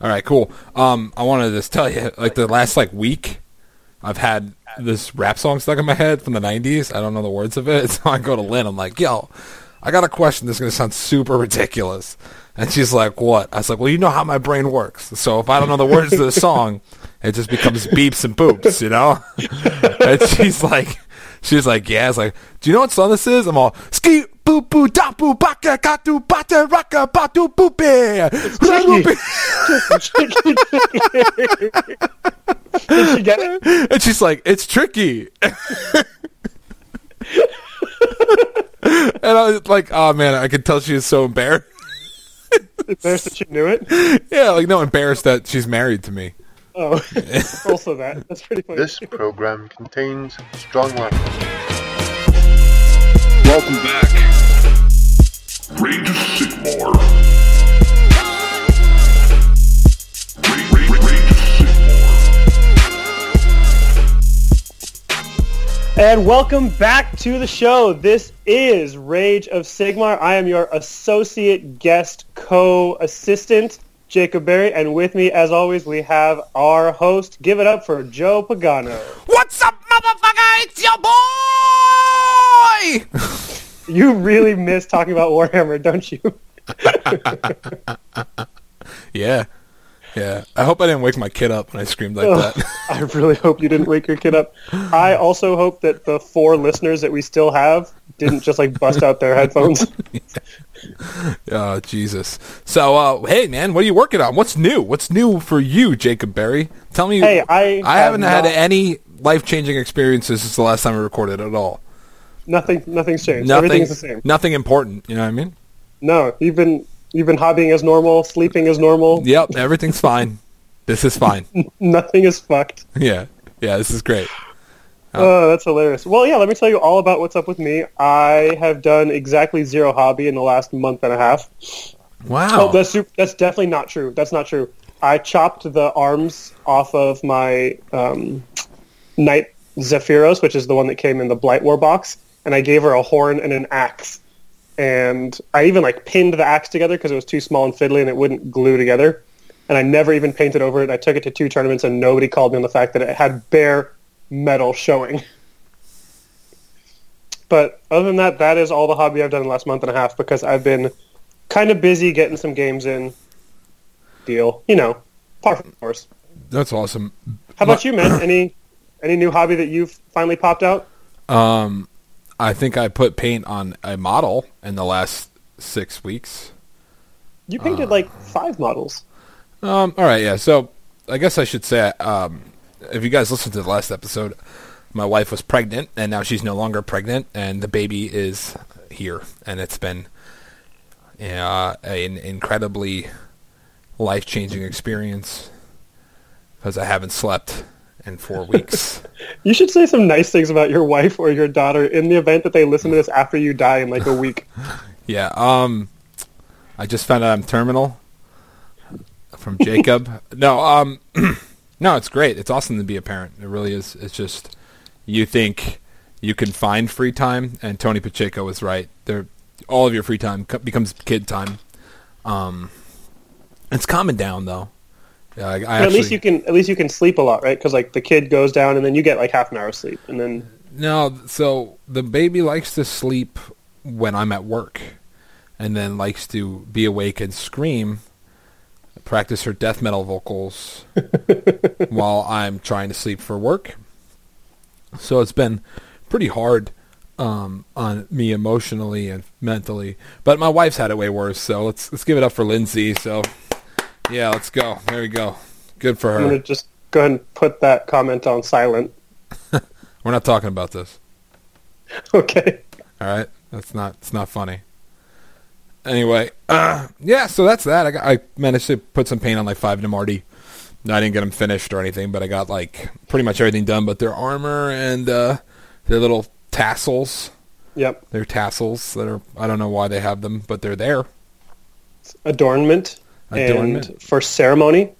All right, cool. Um, I wanted to just tell you, like the last like week, I've had this rap song stuck in my head from the '90s. I don't know the words of it, so I go to Lynn. I'm like, "Yo, I got a question. This is gonna sound super ridiculous." And she's like, "What?" I was like, "Well, you know how my brain works. So if I don't know the words to the song, it just becomes beeps and boops, you know." and she's like, "She's like, yeah." It's like, "Do you know what song this is?" I'm all ski boo boo da boo baka katu bata raka batu boopy. Did she get it? And she's like, "It's tricky." and I was like, "Oh man, I could tell she is so embarrassed." Embarrassed that she knew it. yeah, like no, embarrassed that she's married to me. Oh, also that. That's pretty funny. This program contains strong language. Welcome back. Rage of Sigmar. Rage, rage, rage Sigmar. And welcome back to the show. This is Rage of Sigmar. I am your associate guest co-assistant, Jacob Berry, and with me, as always, we have our host. Give it up for Joe Pagano. What's up, motherfucker? It's your boy. You really miss talking about Warhammer, don't you? yeah, yeah. I hope I didn't wake my kid up when I screamed like that. I really hope you didn't wake your kid up. I also hope that the four listeners that we still have didn't just like bust out their headphones. oh Jesus! So, uh, hey man, what are you working on? What's new? What's new for you, Jacob Berry? Tell me. Hey, I I have haven't had not- any life changing experiences since the last time we recorded at all. Nothing, nothing's changed. Nothing. Everything's the same. Nothing important. You know what I mean? No, you've been you've been hobbying as normal, sleeping as normal. Yep. Everything's fine. This is fine. Nothing is fucked. Yeah. Yeah. This is great. Oh, that's hilarious. Well, yeah, let me tell you all about what's up with me. I have done exactly zero hobby in the last month and a half. Wow. Oh, that's that's definitely not true. That's not true. I chopped the arms off of my um, Knight Zephyros, which is the one that came in the Blight War box, and I gave her a horn and an axe. And I even like pinned the axe together because it was too small and fiddly and it wouldn't glue together. And I never even painted over it. I took it to two tournaments and nobody called me on the fact that it had bare metal showing. But other than that, that is all the hobby I've done in the last month and a half because I've been kind of busy getting some games in. Deal, you know, par for the course. That's awesome. How about you, man? Any any new hobby that you've finally popped out? Um, I think I put paint on a model in the last six weeks. You painted like five models. Um, all right, yeah. So I guess I should say, um, if you guys listened to the last episode, my wife was pregnant, and now she's no longer pregnant, and the baby is here, and it's been uh, an incredibly life-changing experience because I haven't slept in four weeks. You should say some nice things about your wife or your daughter in the event that they listen to this after you die in like a week. yeah. Um, I just found out I'm terminal from Jacob. no. Um, no. It's great. It's awesome to be a parent. It really is. It's just you think you can find free time, and Tony Pacheco was right. There, all of your free time becomes kid time. Um, it's calming down though. Yeah, I, I But actually, at least you can at least you can sleep a lot, right? Because like the kid goes down and then you get like half an hour of sleep, and then No, so the baby likes to sleep when I'm at work, and then likes to be awake and scream, practice her death metal vocals while I'm trying to sleep for work. So it's been pretty hard um, on me emotionally and mentally, but my wife's had it way worse. So let's let's give it up for Lindsay. So yeah, let's go. There we go. Good for her. I'm gonna just go ahead and put that comment on silent. We're not talking about this. Okay. All right, that's not it's not funny. Anyway, uh, yeah, so that's that. I got, I managed to put some paint on like five Namarti. I didn't get them finished or anything, but I got like pretty much everything done. But their armor and uh, their little tassels, Yep. their tassels that are I don't know why they have them, but they're there. Adornment. Adornment. And for ceremony,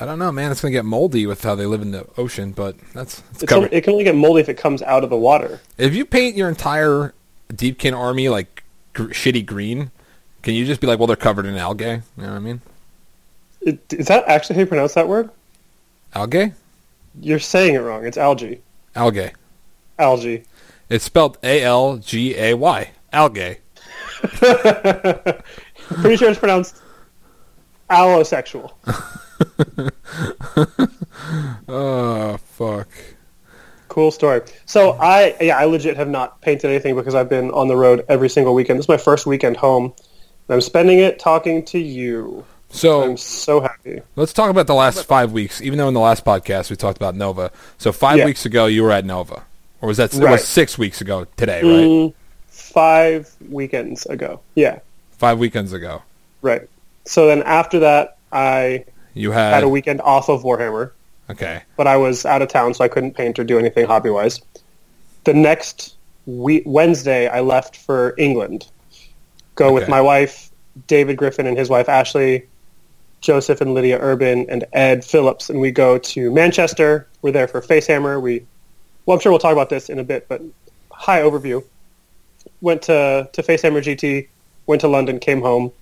I don't know, man. It's gonna get moldy with how they live in the ocean, but that's only, it can only get moldy if it comes out of the water. If you paint your entire Deepkin army like gr- shitty green, can you just be like, well, they're covered in algae? You know what I mean? It, is that actually how you pronounce that word? Algae? You're saying it wrong. It's algae. Algae. Algae. It's spelled A L G A Y. Algae. Pretty sure it's pronounced allosexual. Oh fuck. Cool story. So I, yeah, I legit have not painted anything because I've been on the road every single weekend. This is my first weekend home. I'm spending it talking to you. So I'm so happy. let's talk about the last five weeks. Even though in the last podcast we talked about Nova. So five Yeah. weeks ago you were at Nova, or was that it Right. was six weeks ago today? Right, Mm, five weekends ago. Yeah, five weekends ago. right. So then after that, I You had had a weekend off of Warhammer, okay. but I was out of town, so I couldn't paint or do anything hobby wise. The next we- Wednesday, I left for England. Go with my wife, David Griffin, and his wife Ashley, Joseph and Lydia Urban, and Ed Phillips, and we go to Manchester. We're there for Facehammer. We, well, I'm sure we'll talk about this in a bit, but high overview. Went to to Facehammer GT, went to London, came home.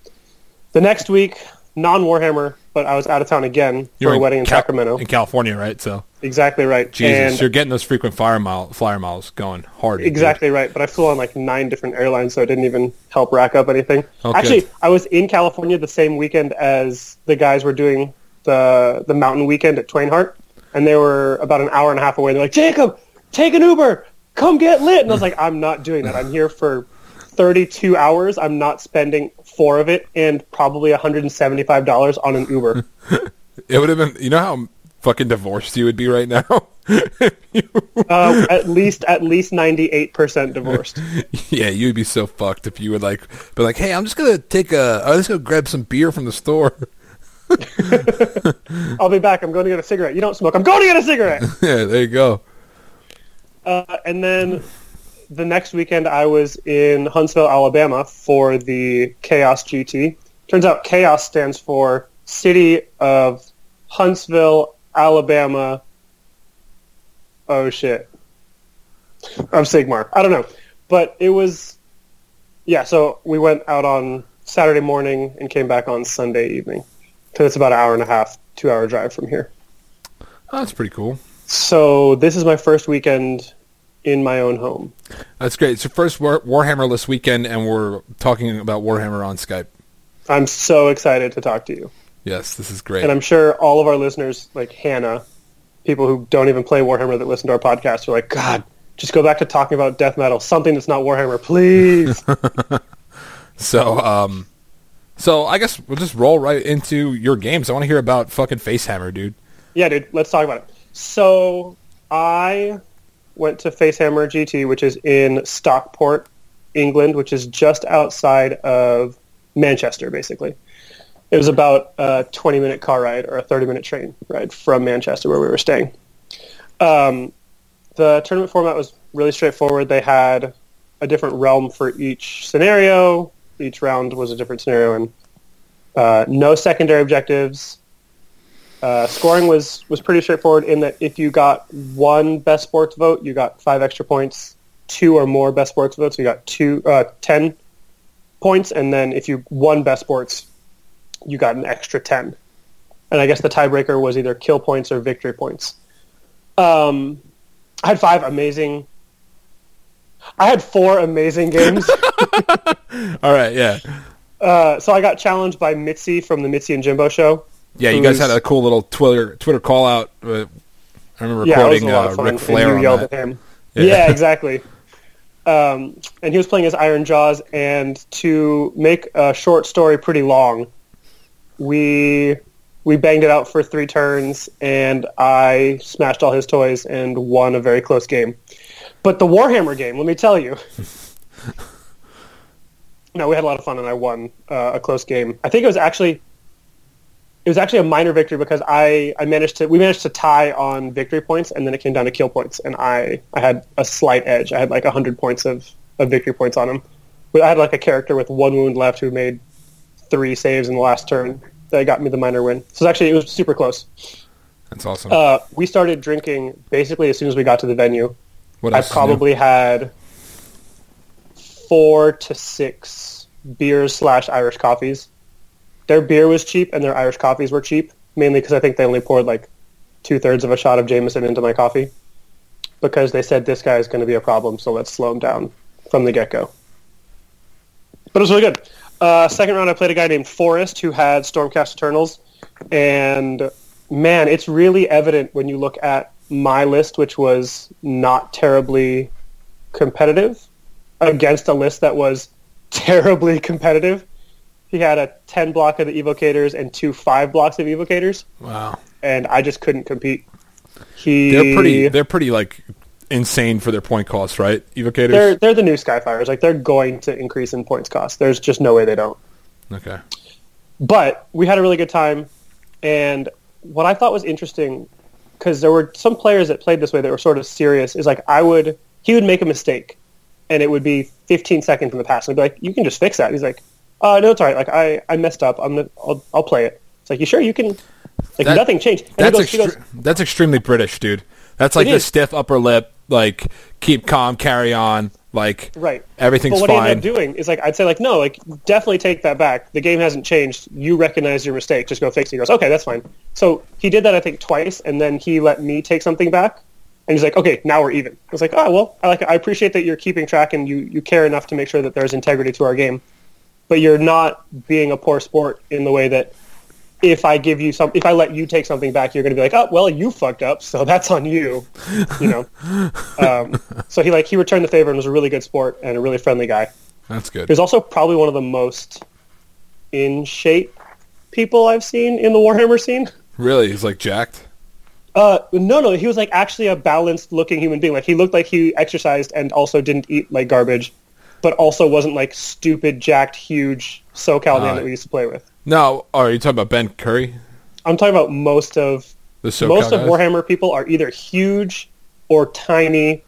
The next week, non Warhammer, but I was out of town again You're for a wedding in Cal- Sacramento. in California, right? So Exactly right. Jesus, and you're getting those frequent flyer mile flyer miles going hard. dude. exactly right. But I flew on like nine different airlines, so it didn't even help rack up anything. Oh, good. Actually, I was in California the same weekend as the guys were doing the the mountain weekend at Twain Harte, and they were about an hour and a half away. They're like, Jacob, take an Uber, come get lit. And I was like, I'm not doing that. I'm here for 32 hours. I'm not spending four of it and probably 175 dollars on an Uber. It would have been. You know how fucking divorced you would be right now. uh, at least at least 98 percent divorced. yeah, you'd be so fucked if you would like be like, "Hey, I'm just gonna take a. I'm just gonna grab some beer from the store." I'll be back. I'm going to get a cigarette. You don't smoke. I'm going to get a cigarette. yeah, there you go. Uh, and then the next weekend, I was in Huntsville, Alabama for the Chaos GT. Turns out Chaos stands for City of Huntsville, Alabama. Oh shit. Of Sigmar. I don't know. But it was, yeah, so we went out on Saturday morning and came back on Sunday evening. So it's about an hour and a half, two hour drive from here. Oh, that's pretty cool. So this is my first weekend in my own home. That's great. It's your first War- Warhammerless weekend, and we're talking about Warhammer on Skype. I'm so excited to talk to you. Yes, this is great. And I'm sure all of our listeners, like Hannah, people who don't even play Warhammer that listen to our podcast, are like, God, just go back to talking about death metal, something that's not Warhammer, please. So, um, so I guess we'll just roll right into your games. I want to hear about fucking Facehammer, dude. yeah, dude, let's talk about it. So I went to Facehammer GT, which is in Stockport, England, which is just outside of Manchester, basically. It was about a 20-minute car ride or a 30-minute train ride from Manchester, where we were staying. Um, the tournament format was really straightforward. They had a different realm for each scenario. Each round was a different scenario, and uh, no secondary objectives. Uh, scoring was, was pretty straightforward in that if you got one best sports vote, you got five extra points. Two or more best sports votes, you got two, uh, ten points, and then if you won best sports, you got an extra ten. And I guess the tiebreaker was either kill points or victory points. Um, I had five amazing. I had four amazing games. All right, yeah, uh, so I got challenged by Mitzi from the Mitzi and Jimbo show. Yeah. You guys had a cool little Twitter Twitter call out. Uh, I remember Yeah, quoting uh. And Flair you on yelled that. at him. Yeah. Yeah, exactly. Um, and he was playing as Ironjawz, and to make a short story pretty long, we we banged it out for three turns, and I smashed all his toys and won a very close game. But the Warhammer game, let me tell you. no, we had a lot of fun, and I won uh, a close game. I think it was actually it was actually a minor victory because I, I managed to we managed to tie on victory points and then it came down to kill points and I, I had a slight edge. I had like hundred points of, of victory points on him. But I had like a character with one wound left who made three saves in the last turn that got me the minor win. So it's actually it was super close. That's awesome. Uh, we started drinking basically as soon as we got to the venue. what I else is new? probably had four to six beers slash Irish coffees their beer was cheap and their Irish coffees were cheap, mainly because I think they only poured like two thirds of a shot of Jameson into my coffee because they said this guy is going to be a problem, so let's slow him down from the get go. But it was really good. Uh, second round, I played a guy named Forrest who had Stormcast Eternals, and man, it's really evident when you look at my list, which was not terribly competitive, against a list that was terribly competitive. He had a 10 block of the evocators and two 5 blocks of evocators, Wow. and I just couldn't compete. He, They're pretty. They're pretty like insane for their point cost, right? Evocators. They're, they're the new Skyfires. Like, they're going to increase in points cost. There's just no way they don't. okay. But we had a really good time, and what I thought was interesting, because there were some players that played this way that were sort of serious, is like I would, he would make a mistake, and it would be 15 seconds in the past, and I'd be like, you can just fix that. He's like, uh, no, it's all right. Like I, I messed up. I'm gonna, I'll, I'll play it. It's like, you sure you can? Like That- nothing changed. And That's goes- he goes, that's extremely British, dude. That's like the is. stiff upper lip, like keep calm, carry on, like Right. everything's But what he fine. ended up doing is like I'd say like no, like definitely take that back. The game hasn't changed. You recognize your mistake. Just go fix it. He goes, okay, that's fine. So he did that I think twice, and then he let me take something back, and he's like, okay, now we're even. I was like, oh well, I like I appreciate that you're keeping track and you you care enough to make sure that there's integrity to our game, but you're not being a poor sport in the way that. If I give you some, if I let you take something back, you're going to be like, oh, well, you fucked up, so that's on you, you know. um, so he like he returned the favor and was a really good sport and a really friendly guy. That's good. He's also probably one of the most in shape people I've seen in the Warhammer scene. Really, he's like jacked. Uh, no, no, he was like actually a balanced looking human being. Like he looked like he exercised and also didn't eat like garbage, but also wasn't like stupid, jacked, huge SoCal man Uh, that we used to play with. No, oh, are you talking about Ben Curry? I'm talking about most of The SoCal most of? Warhammer people are either huge or tiny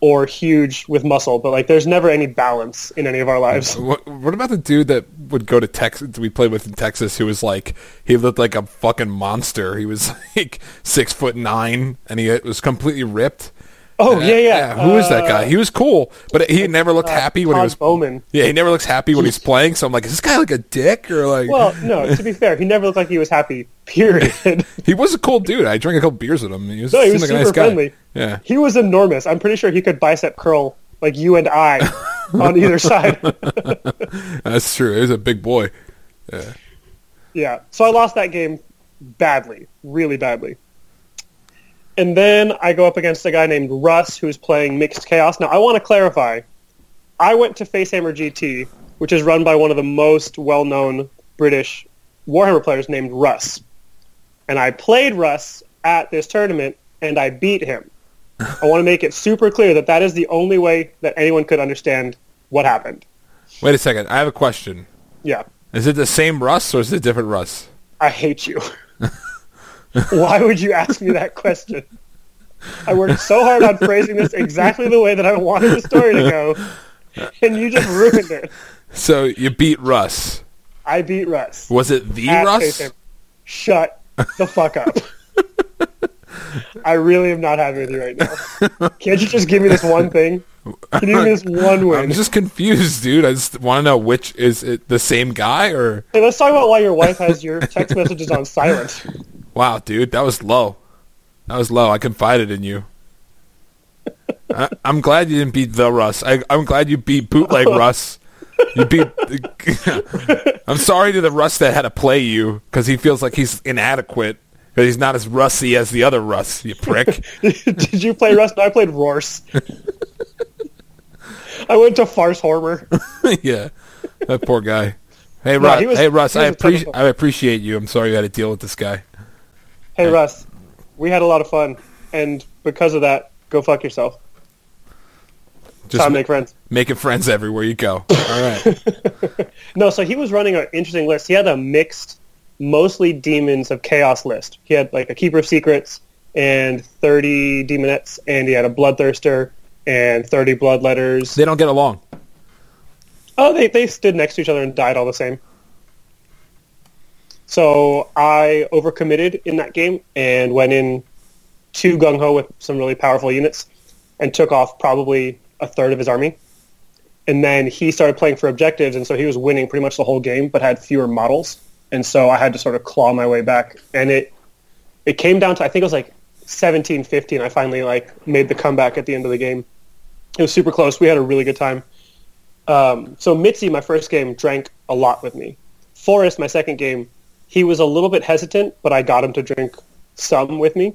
or huge with muscle, but like there's never any balance in any of our lives. What, what about the dude that would go to Texas? We played with in Texas, who was like he looked like a fucking monster. He was like six foot nine, and he was completely ripped. Oh yeah, yeah. Who is that Uh, guy? He was cool, but he never looked happy when he was. Bowman. Yeah, he never looks happy when he's playing. So I'm like, is this guy like a dick or like? Well, no. To be fair, he never looked like he was happy. Period. he was a cool dude. I drank a couple beers with him. He was, No, he was like a super nice guy. friendly. Yeah, he was enormous. I'm pretty sure he could bicep curl like you and I on either side. that's true. He was a big boy. Yeah. yeah. So I lost that game badly, really badly. And then I go up against a guy named Russ who's playing Mixed Chaos. Now I want to clarify. I went to Facehammer GT, which is run by one of the most well-known British Warhammer players named Russ. And I played Russ at this tournament and I beat him. I want to make it super clear that that is the only way that anyone could understand what happened. Wait a second. I have a question. Yeah. Is it the same Russ or is it a different Russ? I hate you. Why would you ask me that question? I worked so hard on phrasing this exactly the way that I wanted the story to go, and you just ruined it. So you beat Russ. I beat Russ. Was it the At Russ? Shut the fuck up. I really am not happy with you right now. Can't you just give me this one thing? Can you give me this one win? I'm just confused, dude. I just want to know which is it the same guy or Hey, let's talk about why your wife has your text messages on silent. Wow, dude, that was low. That was low. I confided in you. I, I'm glad you didn't beat the Russ. I, I'm glad you beat bootleg Russ. You beat. I'm sorry to the Russ that had to play you because he feels like he's inadequate because he's not as rusty as the other Russ. You prick. Did you play Rust? No, I played Rorse. I went to Farce Hormer. yeah, that poor guy. Hey, No, Russ. was- hey, Russ. I a ton of appreciate. I appreciate you. I'm sorry you had to deal with this guy. Hey, Russ, we had a lot of fun, and because of that, go fuck yourself. Just Time to make friends. making friends everywhere you go. All right. No, so he was running an interesting list. He had a mixed, mostly demons of chaos list. He had like a keeper of secrets and 30 daemonettes, and he had a bloodthirster and 30 bloodletters. they don't get along. Oh, they they stood next to each other and died all the same. So I overcommitted in that game and went in too gung ho with some really powerful units, and took off probably a third of his army. And then he started playing for objectives, and so he was winning pretty much the whole game, but had fewer models and so I had to sort of claw my way back. And it it came down to I think it was like 17-15. I finally like made the comeback at the end of the game. It was super close. We had a really good time. Um, so Mitzi, my first game, drank a lot with me. Forrest, my second game, he was a little bit hesitant, but I got him to drink some with me.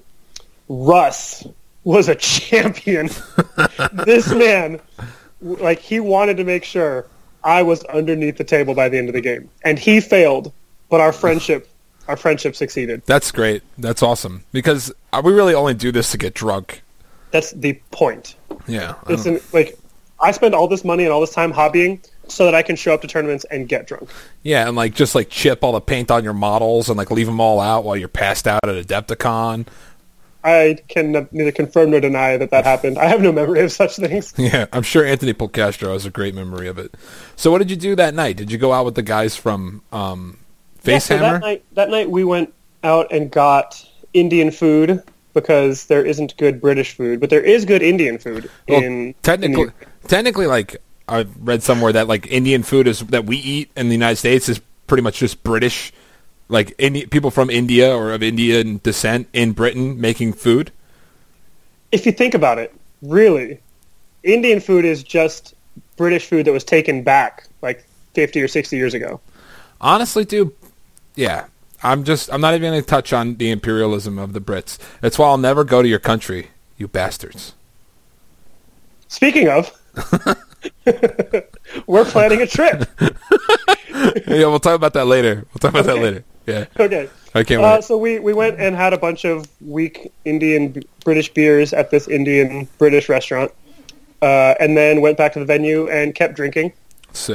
Russ was a champion. this man, like, he wanted to make sure I was underneath the table by the end of the game, and he failed, but our friendship, our friendship succeeded. That's great. That's awesome. Because we really only do this to get drunk. That's the point. Yeah. It's like I spend all this money and all this time hobbying so that I can show up to tournaments and get drunk. yeah, and like just like chip all the paint on your models and like leave them all out while you're passed out at Adepticon. I can neither confirm nor deny that that happened. I have no memory of such things. Yeah, I'm sure Anthony Polcastro has a great memory of it. So, what did you do that night? Did you go out with the guys from um, Yeah, so Facehammer? that night, that night we went out and got Indian food because there isn't good British food, but there is good Indian food Well, in technically, in technically, like I read somewhere that like Indian food is that we eat in the United States is pretty much just British, like Indi- people from India or of Indian descent in Britain making food. if you think about it, really, Indian food is just British food that was taken back like 50 or 60 years ago. Honestly, dude, yeah. I'm just I'm not even going to touch on the imperialism of the Brits. That's why I'll never go to your country, you bastards. Speaking of, we're planning a trip. yeah, we'll talk about that later. We'll talk about that later. Yeah, Okay. I can't Uh, so we, we went and had a bunch of weak Indian British beers at this Indian British restaurant, uh, and then went back to the venue and kept drinking.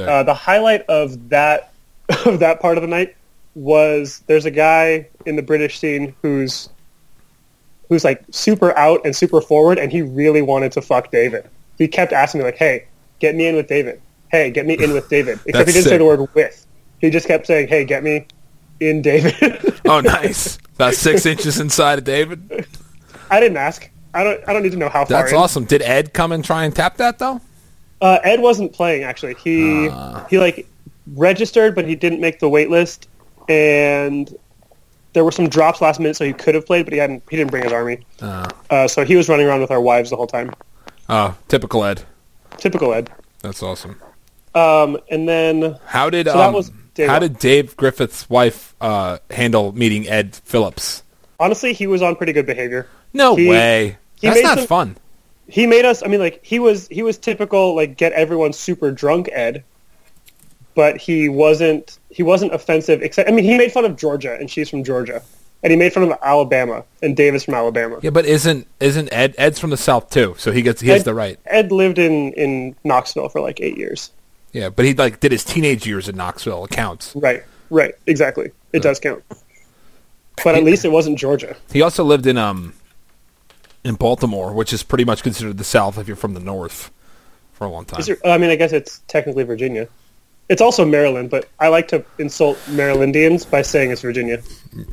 Uh, the highlight of that of that part of the night was there's a guy in the British scene who's who's like super out and super forward, and he really wanted to fuck David. He kept asking me like, "Hey, get me in with David. Hey, get me in with David." Except That's he didn't say the word "with." He just kept saying, "Hey, get me in David." oh, nice. About six inches inside of David. I didn't ask. I don't. I don't need to know how far. That's in. awesome. Did Ed come and try and tap that though? Uh, Ed wasn't playing actually. He Ah. he like registered, but he didn't make the wait list, and there were some drops last minute, so he could have played, but he hadn't. He didn't bring his army, Uh, uh, so he was running around with our wives the whole time. oh, typical Ed. Typical Ed. That's awesome. Um, and then How did So um, how did Dave Griffith's wife uh, handle meeting Ed Phillips? honestly, he was on pretty good behavior. No He- way. he That's not some- fun. He made us. I mean, like he was he was typical like get everyone super drunk Ed, but he wasn't he wasn't offensive. Except I mean, he made fun of Georgia, and she's from Georgia, and he made fun of Alabama, and Davis from Alabama. Yeah, but isn't isn't Ed Ed's from the South too? So he gets he has Ed- the right. Ed lived in in Knoxville for like eight years. Yeah, but he like did his teenage years in Knoxville. It counts. Right, right, exactly. It does count. But at least it wasn't Georgia. He also lived in um in Baltimore, which is pretty much considered the South if you're from the North for a long time. Is there, I mean, I guess it's technically Virginia. It's also Maryland, but I like to insult Marylandians by saying it's Virginia.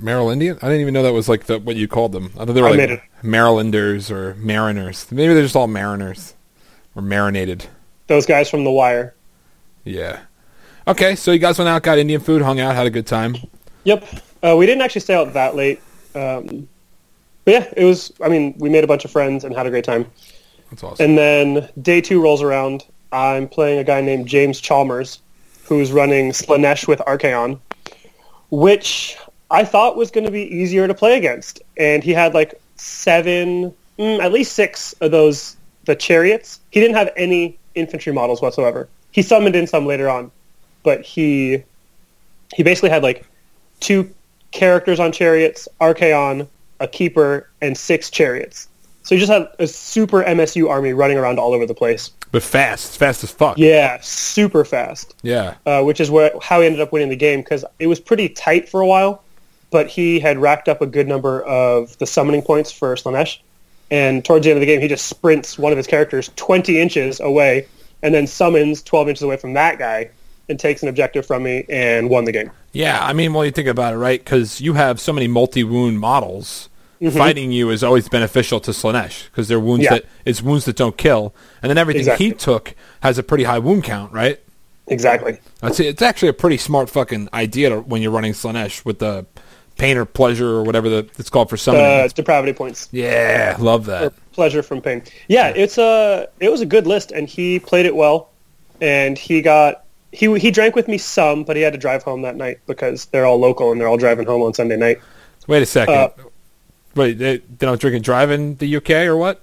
Marylandian? I didn't even know that was like the, what you called them. I thought they were I like. Marylanders or Mariners. Maybe they're just all Mariners or marinated. Those guys from The Wire. Yeah. Okay, so you guys went out, got Indian food, hung out, had a good time. Yep. Uh, we didn't actually stay out that late. Um, but yeah, it was, I mean, we made a bunch of friends and had a great time. That's awesome. And then day two rolls around. I'm playing a guy named James Chalmers, who's running Slaanesh with Archaon, which I thought was going to be easier to play against. And he had like seven, mm, at least six of those, the chariots. He didn't have any infantry models whatsoever. He summoned in some later on, but he he basically had like two characters on chariots, Archaon, a keeper, and six chariots. So you just had a super MSU army running around all over the place. but fast, fast as fuck. Yeah, super fast, Yeah. uh, which is what, how he ended up winning the game because it was pretty tight for a while, but he had racked up a good number of the summoning points for Slaanesh. And towards the end of the game, he just sprints one of his characters 20 inches away and then summons 12 inches away from that guy and takes an objective from me and won the game. Yeah, I mean, well, you think about it, right? Because you have so many multi-wound models. Fighting you is always beneficial to Slaanesh because they're wounds Mm-hmm. Yeah. that it's wounds that don't kill, and then everything Exactly. he took has a pretty high wound count, right? Exactly. I'd it's actually a pretty smart fucking idea to, when you're running Slaanesh with the pain or pleasure or whatever the, it's called for summoning. Uh, depravity points. yeah, love or that. pleasure from pain. Yeah, it's a it was a good list, and he played it well, and he got he he drank with me some, but he had to drive home that night because they're all local and they're all driving home on Sunday night. Wait a second. Uh, Wait, they, they don't drink and drive in the UK or what?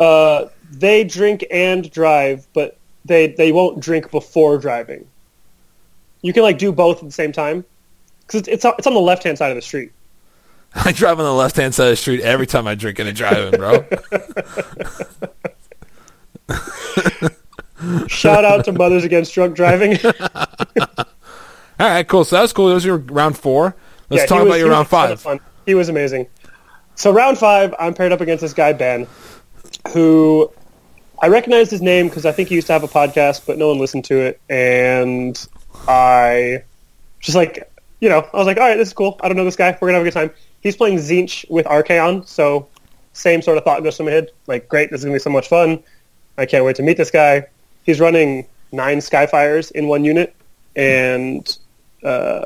Uh, they drink and drive, but they they won't drink before driving. You can like do both at the same time because it's it's on, it's on the left hand side of the street. I drive on the left hand side of the street every time I drink and drive in, bro. Shout out to Mothers Against Drunk Driving. All right, cool. So that was cool. Those are round four. Let's Yeah, talk he about was- your was round five. He was amazing. So round five, I'm paired up against this guy Ben, who I recognized his name because I think he used to have a podcast, but no one listened to it, and I just like you know I was like, all right, this is cool. I don't know this guy. We're gonna have a good time. He's playing Tzeentch with Archaon, so same sort of thought goes through my head. Like, great, this is gonna be so much fun. I can't wait to meet this guy. He's running nine Skyfires in one unit, and uh,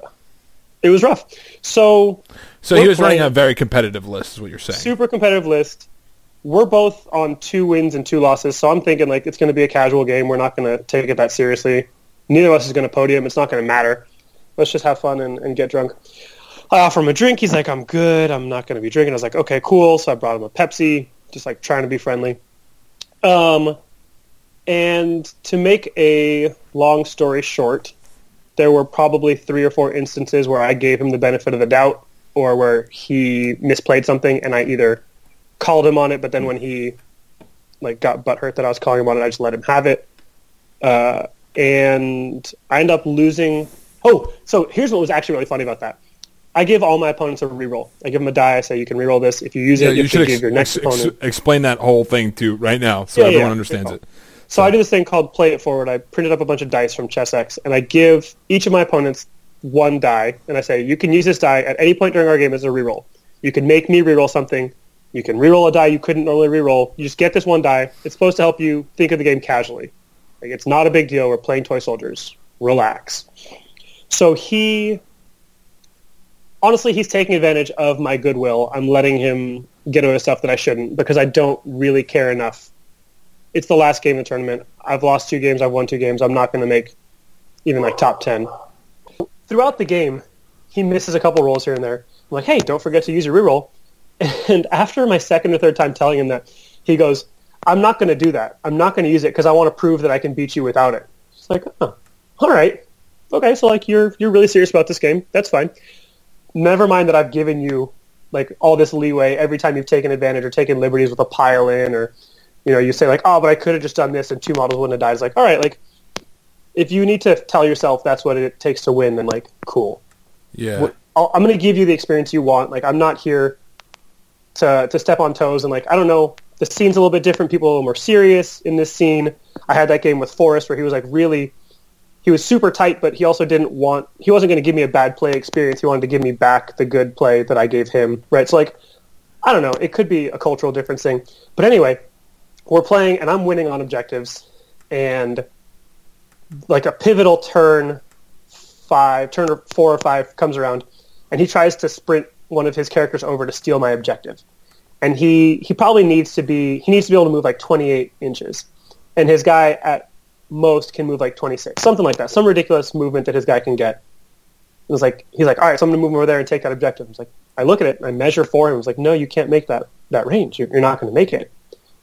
it was rough. So So he was running a very competitive list, is what you're saying. super competitive list. We're both on two wins and two losses, so I'm thinking like it's going to be a casual game. We're not going to take it that seriously. Neither of us is going to podium. It's not going to matter. Let's just have fun and, and get drunk. I offer him a drink. He's like, I'm good. I'm not going to be drinking. I was like, okay, cool. So I brought him a Pepsi, just like trying to be friendly. Um, and to make a long story short, there were probably three or four instances where I gave him the benefit of the doubt or where he misplayed something and I either called him on it, but then when he like got butthurt that I was calling him on it, I just let him have it. Uh, and I end up losing. Oh, so here's what was actually really funny about that. I give all my opponents a reroll. I give them a die. I say you can reroll this. If you use Yeah, it, you you should ex- give your next ex- ex- opponent. explain that whole thing to right now, so Yeah, everyone yeah. understands it. So I do this thing called play it forward. I printed up a bunch of dice from Chessex, and I give each of my opponents one die, and I say, you can use this die at any point during our game as a reroll. You can make me reroll something. You can reroll a die you couldn't normally reroll. You just get this one die. It's supposed to help you think of the game casually. Like, it's not a big deal. We're playing toy soldiers. Relax. So he, honestly, he's taking advantage of my goodwill. I'm letting him get away with stuff that I shouldn't because I don't really care enough it's the last game of the tournament. I've lost two games. I've won two games. I'm not going to make even like top ten. Throughout the game, he misses a couple rolls here and there. I'm like, hey, don't forget to use your reroll. And after my second or third time telling him that, he goes, I'm not going to do that. I'm not going to use it because I want to prove that I can beat you without it. It's like, oh, all right, okay. So like you're you're really serious about this game. That's fine. Never mind that I've given you like all this leeway every time you've taken advantage or taken liberties with a pile in or you know, you say like, oh, but I could have just done this and two models wouldn't have died. It's like, all right, like, if you need to tell yourself that's what it takes to win, then like, cool. Yeah. I'll, I'm going to give you the experience you want. Like, I'm not here to to step on toes. And like, I don't know, the scene's a little bit different. People are a little more serious in this scene. I had that game with Forrest where he was like really, he was super tight, but he also didn't want, he wasn't going to give me a bad play experience. He wanted to give me back the good play that I gave him. Right. So like, I don't know. It could be a cultural difference thing. But anyway, we're playing and I'm winning on objectives and like a pivotal turn five, turn four or five comes around and he tries to sprint one of his characters over to steal my objective. And he, he probably needs to be, he needs to be able to move like 28 inches. And his guy at most can move like 26, something like that. Some ridiculous movement that his guy can get. It was like, he's like, all right, so I'm going to move over there and take that objective. I was like, I look at it I measure for him. I was like, no, you can't make that, that range. You're, you're not going to make it.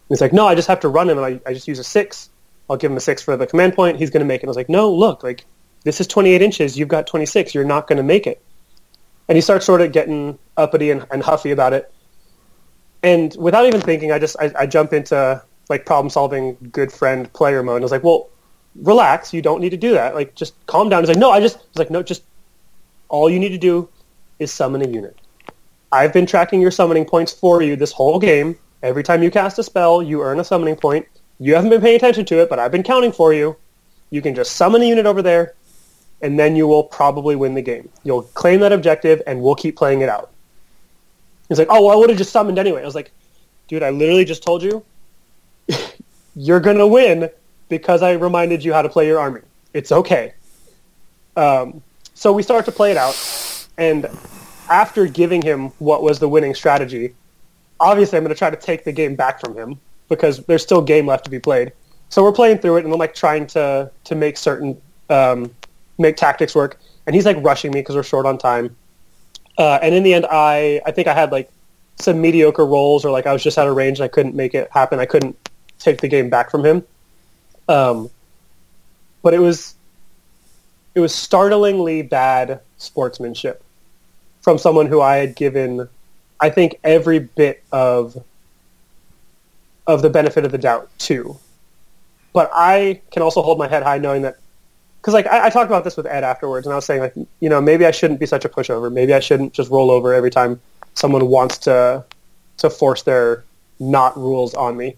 He's like, no, I just have to run him, I, I just use a six. I'll give him a six for the command point. He's going to make it. I was like, no, look, like this is 28 inches. You've got 26. You're not going to make it. And he starts sort of getting uppity and, and huffy about it. And without even thinking, I just I, I jump into like problem solving, good friend player mode. And I was like, well, relax. You don't need to do that. Like, just calm down. He's like, no, I just. I was like, no, just all you need to do is summon a unit. I've been tracking your summoning points for you this whole game. Every time you cast a spell, you earn a summoning point. You haven't been paying attention to it, but I've been counting for you. You can just summon a unit over there, and then you will probably win the game. You'll claim that objective, and we'll keep playing it out. He's like, oh, well, I would have just summoned anyway. I was like, dude, I literally just told you you're going to win because I reminded you how to play your army. It's okay. Um, so we start to play it out, and after giving him what was the winning strategy, obviously I'm going to try to take the game back from him because there's still game left to be played. So we're playing through it, and I'm like trying to to make certain um, make tactics work, and he's like rushing me because we're short on time. Uh, and in the end, I I think I had like some mediocre rolls, or like I was just out of range and I couldn't make it happen. I couldn't take the game back from him. Um, but it was it was startlingly bad sportsmanship from someone who I had given, I think, every bit of of the benefit of the doubt too. But I can also hold my head high knowing that, because like I, I talked about this with Ed afterwards, and I was saying like, you know, maybe I shouldn't be such a pushover. Maybe I shouldn't just roll over every time someone wants to to force their not rules on me.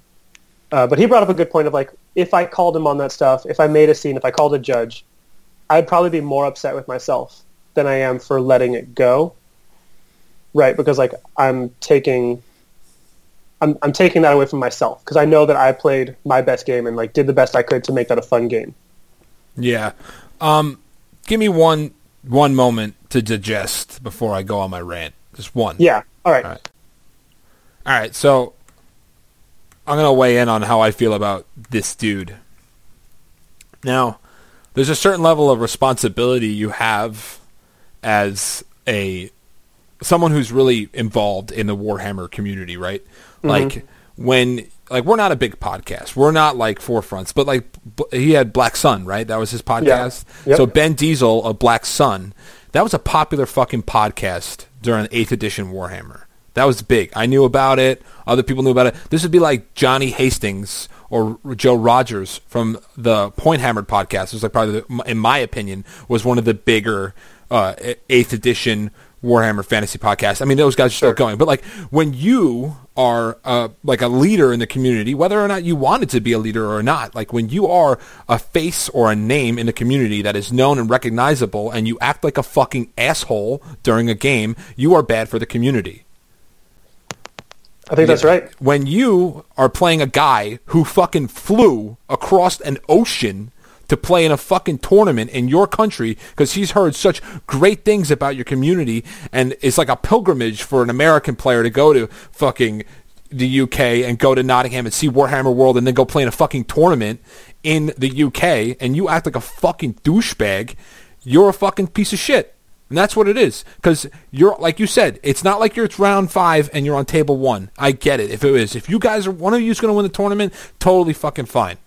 Uh, but he brought up a good point of like, if I called him on that stuff, if I made a scene, if I called a judge, I'd probably be more upset with myself than I am for letting it go. Right, because like I'm taking I'm I'm taking that away from myself because I know that I played my best game and like did the best I could to make that a fun game. Yeah. Um, give me one one moment to digest before I go on my rant. Just one. Yeah. All right. All right. All right. So I'm gonna weigh in on how I feel about this dude. Now, there's a certain level of responsibility you have as a someone who's really involved in the Warhammer community, right? Like when like we're not a big podcast. We're not like forefronts, but like b- he had Black Sun, right? That was his podcast. Yep. So Ben Diesel of Black Sun, that was a popular fucking podcast during 8th edition Warhammer. That was big. I knew about it. Other people knew about it. This would be like Johnny Hastings or Joe Rogers from the Point Hammered podcast. It was like probably, the, in my opinion, was one of the bigger uh, 8th edition Warhammer fantasy Podcast. I mean, those guys are still going. But like when you are uh, like a leader in the community, whether or not you wanted to be a leader or not, like when you are a face or a name in the community that is known and recognizable, and you act like a fucking asshole during a game, you are bad for the community. I think that's right. When you are playing a guy who fucking flew across an ocean to play in a fucking tournament in your country because he's heard such great things about your community and it's like a pilgrimage for an American player to go to fucking the UK and go to Nottingham and see Warhammer World and then go play in a fucking tournament in the UK and you act like a fucking douchebag, you're a fucking piece of shit. And that's what it is. Because you're, like you said, it's not like you're it's round five and you're on table one. I get it. If it is, if you guys are, one of you is going to win the tournament, totally fucking fine.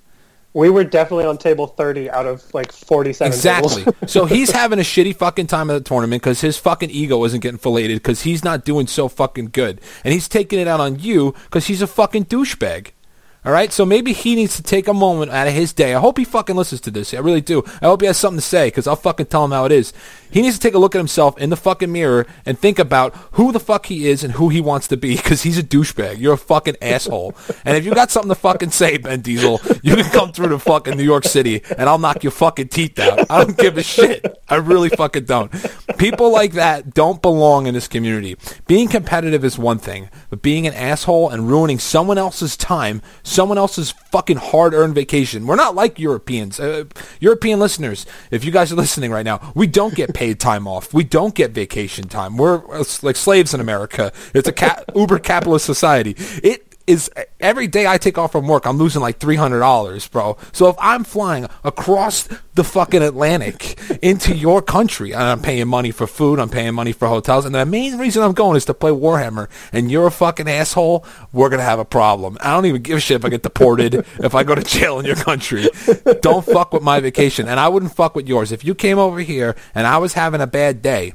We were definitely on table 30 out of like 47 Exactly. so he's having a shitty fucking time at the tournament because his fucking ego isn't getting filleted because he's not doing so fucking good. And he's taking it out on you because he's a fucking douchebag. All right, so maybe he needs to take a moment out of his day. I hope he fucking listens to this. I really do. I hope he has something to say because I'll fucking tell him how it is. He needs to take a look at himself in the fucking mirror and think about who the fuck he is and who he wants to be because he's a douchebag. You're a fucking asshole. And if you got something to fucking say, Ben Diesel, you can come through to fucking New York City and I'll knock your fucking teeth out. I don't give a shit. I really fucking don't. People like that don't belong in this community. Being competitive is one thing, but being an asshole and ruining someone else's time, someone else's fucking hard-earned vacation. We're not like Europeans. Uh, European listeners, if you guys are listening right now, we don't get paid time off. We don't get vacation time. We're uh, like slaves in America. It's a ca- uber capitalist society. It is every day I take off from work, I'm losing like three hundred dollars, bro. So if I'm flying across the fucking Atlantic into your country and I'm paying money for food, I'm paying money for hotels, and the main reason I'm going is to play Warhammer, and you're a fucking asshole, we're gonna have a problem. I don't even give a shit if I get deported, if I go to jail in your country. Don't fuck with my vacation, and I wouldn't fuck with yours. If you came over here and I was having a bad day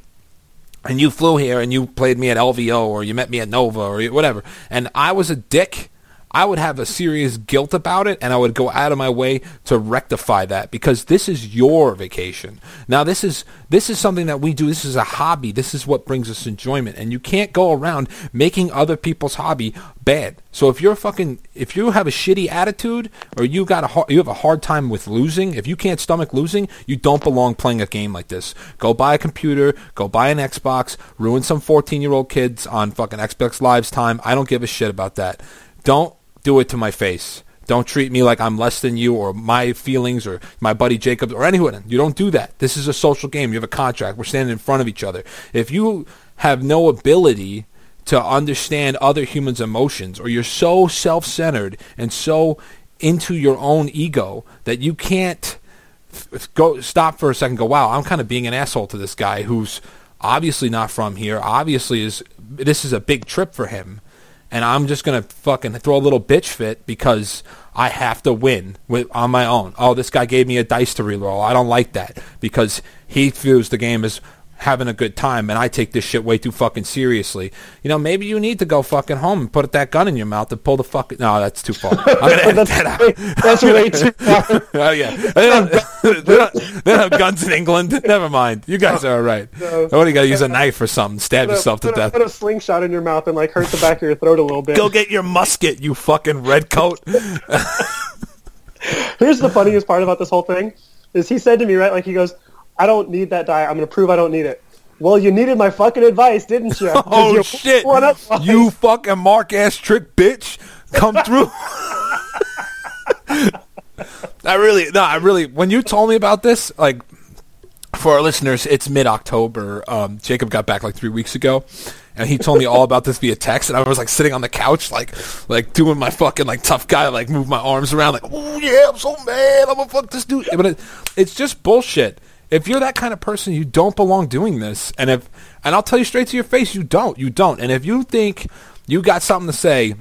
and you flew here and you played me at LVO or you met me at Nova or whatever, and I was a dick, I would have a serious guilt about it and I would go out of my way to rectify that because this is your vacation. Now this is this is something that we do. This is a hobby. This is what brings us enjoyment and you can't go around making other people's hobby bad. So if you're fucking if you have a shitty attitude or you got a you have a hard time with losing, if you can't stomach losing, you don't belong playing a game like this. Go buy a computer, go buy an Xbox, ruin some 14-year-old kids on fucking Xbox Live's time. I don't give a shit about that. Don't do it to my face. Don't treat me like I'm less than you or my feelings or my buddy Jacob or anyone. You don't do that. This is a social game. You have a contract. We're standing in front of each other. If you have no ability to understand other humans' emotions or you're so self-centered and so into your own ego that you can't go stop for a second go wow i'm kind of being an asshole to this guy who's obviously not from here obviously is this is a big trip for him and i'm just gonna fucking throw a little bitch fit because i have to win with on my own. Oh this guy gave me a dice to reroll. I don't like that because he views the game as having a good time and I take this shit way too fucking seriously. You know, maybe you need to go fucking home and put that gun in your mouth and pull the fucking. No, that's too far. I'm gonna edit that out. That's way too far. Oh yeah, they don't, they, don't, they don't have guns in England. Never mind. You guys are all right. No. What do you got to use a knife or something? Stab yourself to put, a, death. put a slingshot in your mouth and like hurt the back of your throat a little bit. Go get your musket, you fucking redcoat. Here's the funniest part about this whole thing is he said to me right like he goes, "I don't need that die. I'm gonna prove I don't need it." Well, you needed my fucking advice, didn't you? Oh shit! You fucking mark ass trick bitch, come through. I really, no, I really. When you told me about this, like for our listeners, it's mid October. Um, Jacob got back like three weeks ago, and he told me all about this via text. And I was like sitting on the couch, like, like doing my fucking like tough guy, like move my arms around, like, oh yeah, I'm so mad, I'm gonna fuck this dude. But it, it's just bullshit. If you're that kind of person, you don't belong doing this. And if, and I'll tell you straight to your face, you don't, you don't. And if you think you got something to say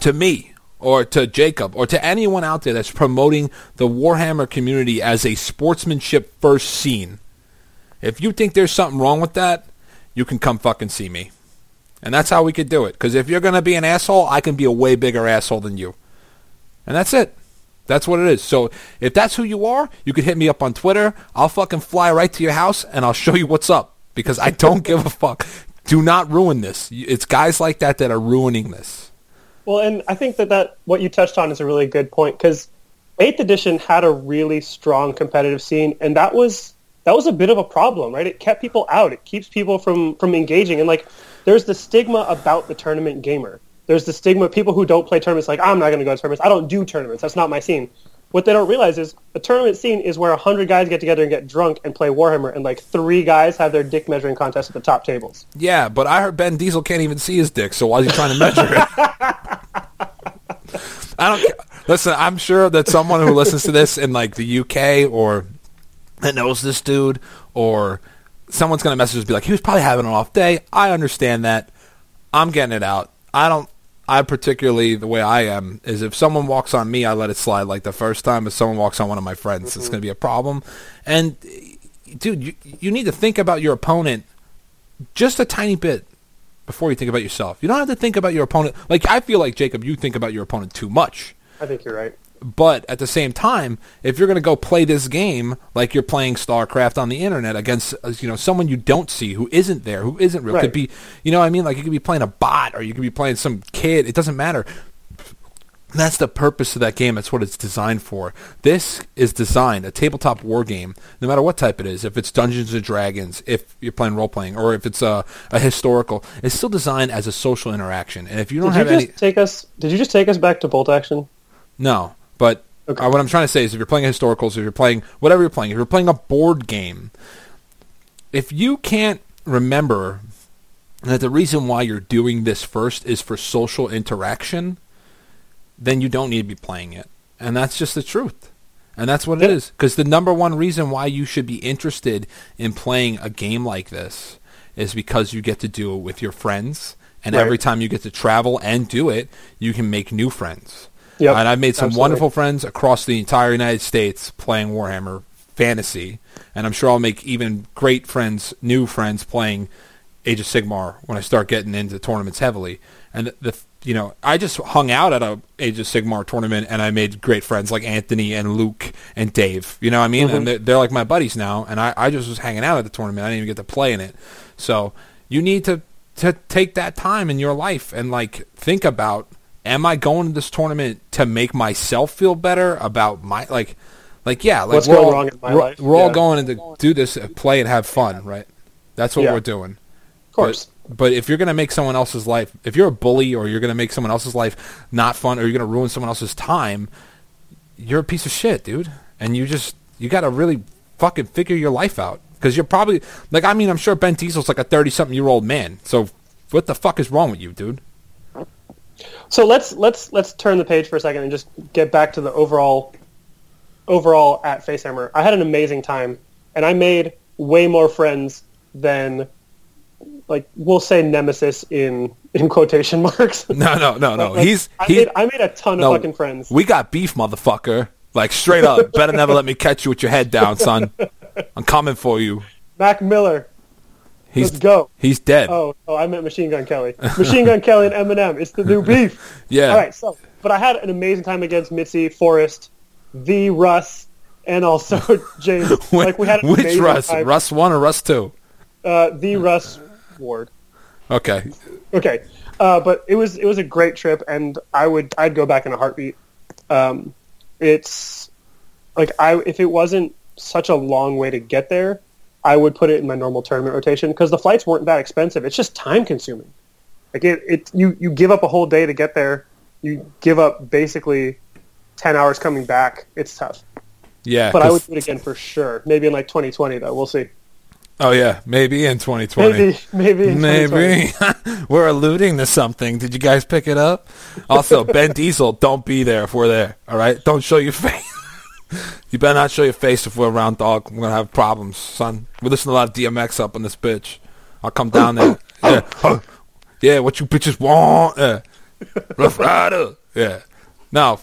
to me or to Jacob or to anyone out there that's promoting the Warhammer community as a sportsmanship first scene, if you think there's something wrong with that, you can come fucking see me. And that's how we could do it. Because if you're going to be an asshole, I can be a way bigger asshole than you. And that's it. That's what it is. So if that's who you are, you can hit me up on Twitter. I'll fucking fly right to your house and I'll show you what's up. Because I don't give a fuck. Do not ruin this. It's guys like that that are ruining this. Well, and I think that, that what you touched on is a really good point because Eighth Edition had a really strong competitive scene, and that was that was a bit of a problem, right? It kept people out. It keeps people from from engaging, and like there's the stigma about the tournament gamer. There's the stigma people who don't play tournaments. Like I'm not going to go to tournaments. I don't do tournaments. That's not my scene. What they don't realize is a tournament scene is where hundred guys get together and get drunk and play Warhammer, and like three guys have their dick measuring contest at the top tables. Yeah, but I heard Ben Diesel can't even see his dick, so why is he trying to measure it? I don't listen. I'm sure that someone who listens to this in like the UK or that knows this dude or someone's gonna message us be like, he was probably having an off day. I understand that. I'm getting it out. I don't. I particularly the way I am is if someone walks on me, I let it slide like the first time. If someone walks on one of my friends, it's mm-hmm. going to be a problem. And dude, you you need to think about your opponent just a tiny bit before you think about yourself. You don't have to think about your opponent. Like I feel like Jacob, you think about your opponent too much. I think you're right. But at the same time, if you're going to go play this game like you're playing StarCraft on the internet against you know someone you don't see who isn't there, who isn't real, Right. could be you know what I mean like you could be playing a bot or you could be playing some kid. It doesn't matter. That's the purpose of that game. That's what it's designed for. This is designed a tabletop war game, no matter what type it is. If it's Dungeons and Dragons, if you're playing role playing, or if it's a, a historical, it's still designed as a social interaction. And if you don't Did you have just any, take us? Did you just take us back to bolt action? no, but Okay. uh, what I'm trying to say is, if you're playing historicals, if you're playing whatever you're playing, if you're playing a board game, if you can't remember that the reason why you're doing this first is for social interaction, then you don't need to be playing it, and that's just the truth. And that's what it Yeah. is. Because the number one reason why you should be interested in playing a game like this is because you get to do it with your friends. And Right. every time you get to travel and do it, you can make new friends. Yep, and I've made some absolutely. wonderful friends across the entire United States playing Warhammer Fantasy, and I'm sure I'll make even great friends, new friends playing Age of Sigmar when I start getting into tournaments heavily. And the, you know, I just hung out at a Age of Sigmar tournament, and I made great friends like Anthony and Luke and Dave. You know what I mean? Mm-hmm. And they're, they're like my buddies now, and I, I just was hanging out at the tournament. I didn't even get to play in it. So you need to to take that time in your life and like think about am I going to this tournament to make myself feel better about my like like yeah like What's we're going all, wrong in my we're, life? we're all going to do this uh, play and have fun right that's what Yeah. we're doing Of course. But if you're gonna make someone else's life, if you're a bully or you're gonna make someone else's life not fun or you're gonna ruin someone else's time, you're a piece of shit, dude. And you just you gotta really fucking figure your life out because you're probably like I mean I'm sure Ben Diesel's like a thirty something year old man. So what the fuck is wrong with you, dude? So let's let's let's turn the page for a second and just get back to the overall overall at Facehammer. I had an amazing time, and I made way more friends than like we'll say nemesis in in quotation marks. No, no, no, no. Like, He's I he. made I made a ton No. of fucking friends. We got beef, motherfucker. Like straight up. Better never let me catch you with your head down, son. I'm coming for you. Mac Miller, He's let's go. he's dead. Oh, oh, I meant Machine Gun Kelly. Machine Gun Kelly and Eminem. It's the new beef. yeah. All right, so but I had an amazing time against Mitzi, Forrest, the Russ, and also James. Like we had Which Russ? time. Russ one or Russ two? Uh, the Russ Ward. Okay. Okay, uh, but it was it was a great trip, and I would I'd go back in a heartbeat. Um, it's like I if it wasn't such a long way to get there, I would put it in my normal tournament rotation because the flights weren't that expensive. It's just time consuming. Like it, it you you give up a whole day to get there. You give up basically ten hours coming back. It's tough, Yeah. but I would do it again for sure. Maybe in like 2020 though. We'll see. oh yeah, maybe in 2020. Maybe maybe in 2020. Maybe we're alluding to something. Did you guys pick it up? Also, Ben Diesel, don't be there if we're there. All right, don't show your face. You better not show your face if we're around, dog. We're gonna have problems, son. We listen to a lot of DMX up in this bitch. I'll come down there. Yeah, yeah. What you bitches want? Yeah, Rough Rider. Yeah. No,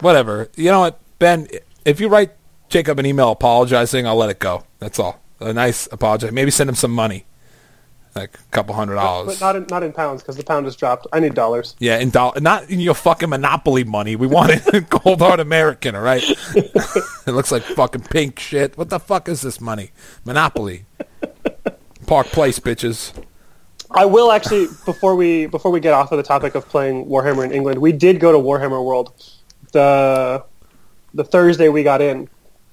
whatever. You know what, Ben? If you write Jacob an email apologizing, I'll let it go. That's all. A nice apology. Maybe send him some money, like a couple hundred dollars. But not in, not in pounds because the pound has dropped. I need dollars. Yeah, in dollar, not in your fucking Monopoly money. We want it in cold hard American, all right? it looks like fucking pink shit. What the fuck is this money? Monopoly. Park Place, bitches. I will actually before we before we get off of the topic of playing Warhammer in England, we did go to Warhammer World. The the Thursday we got in,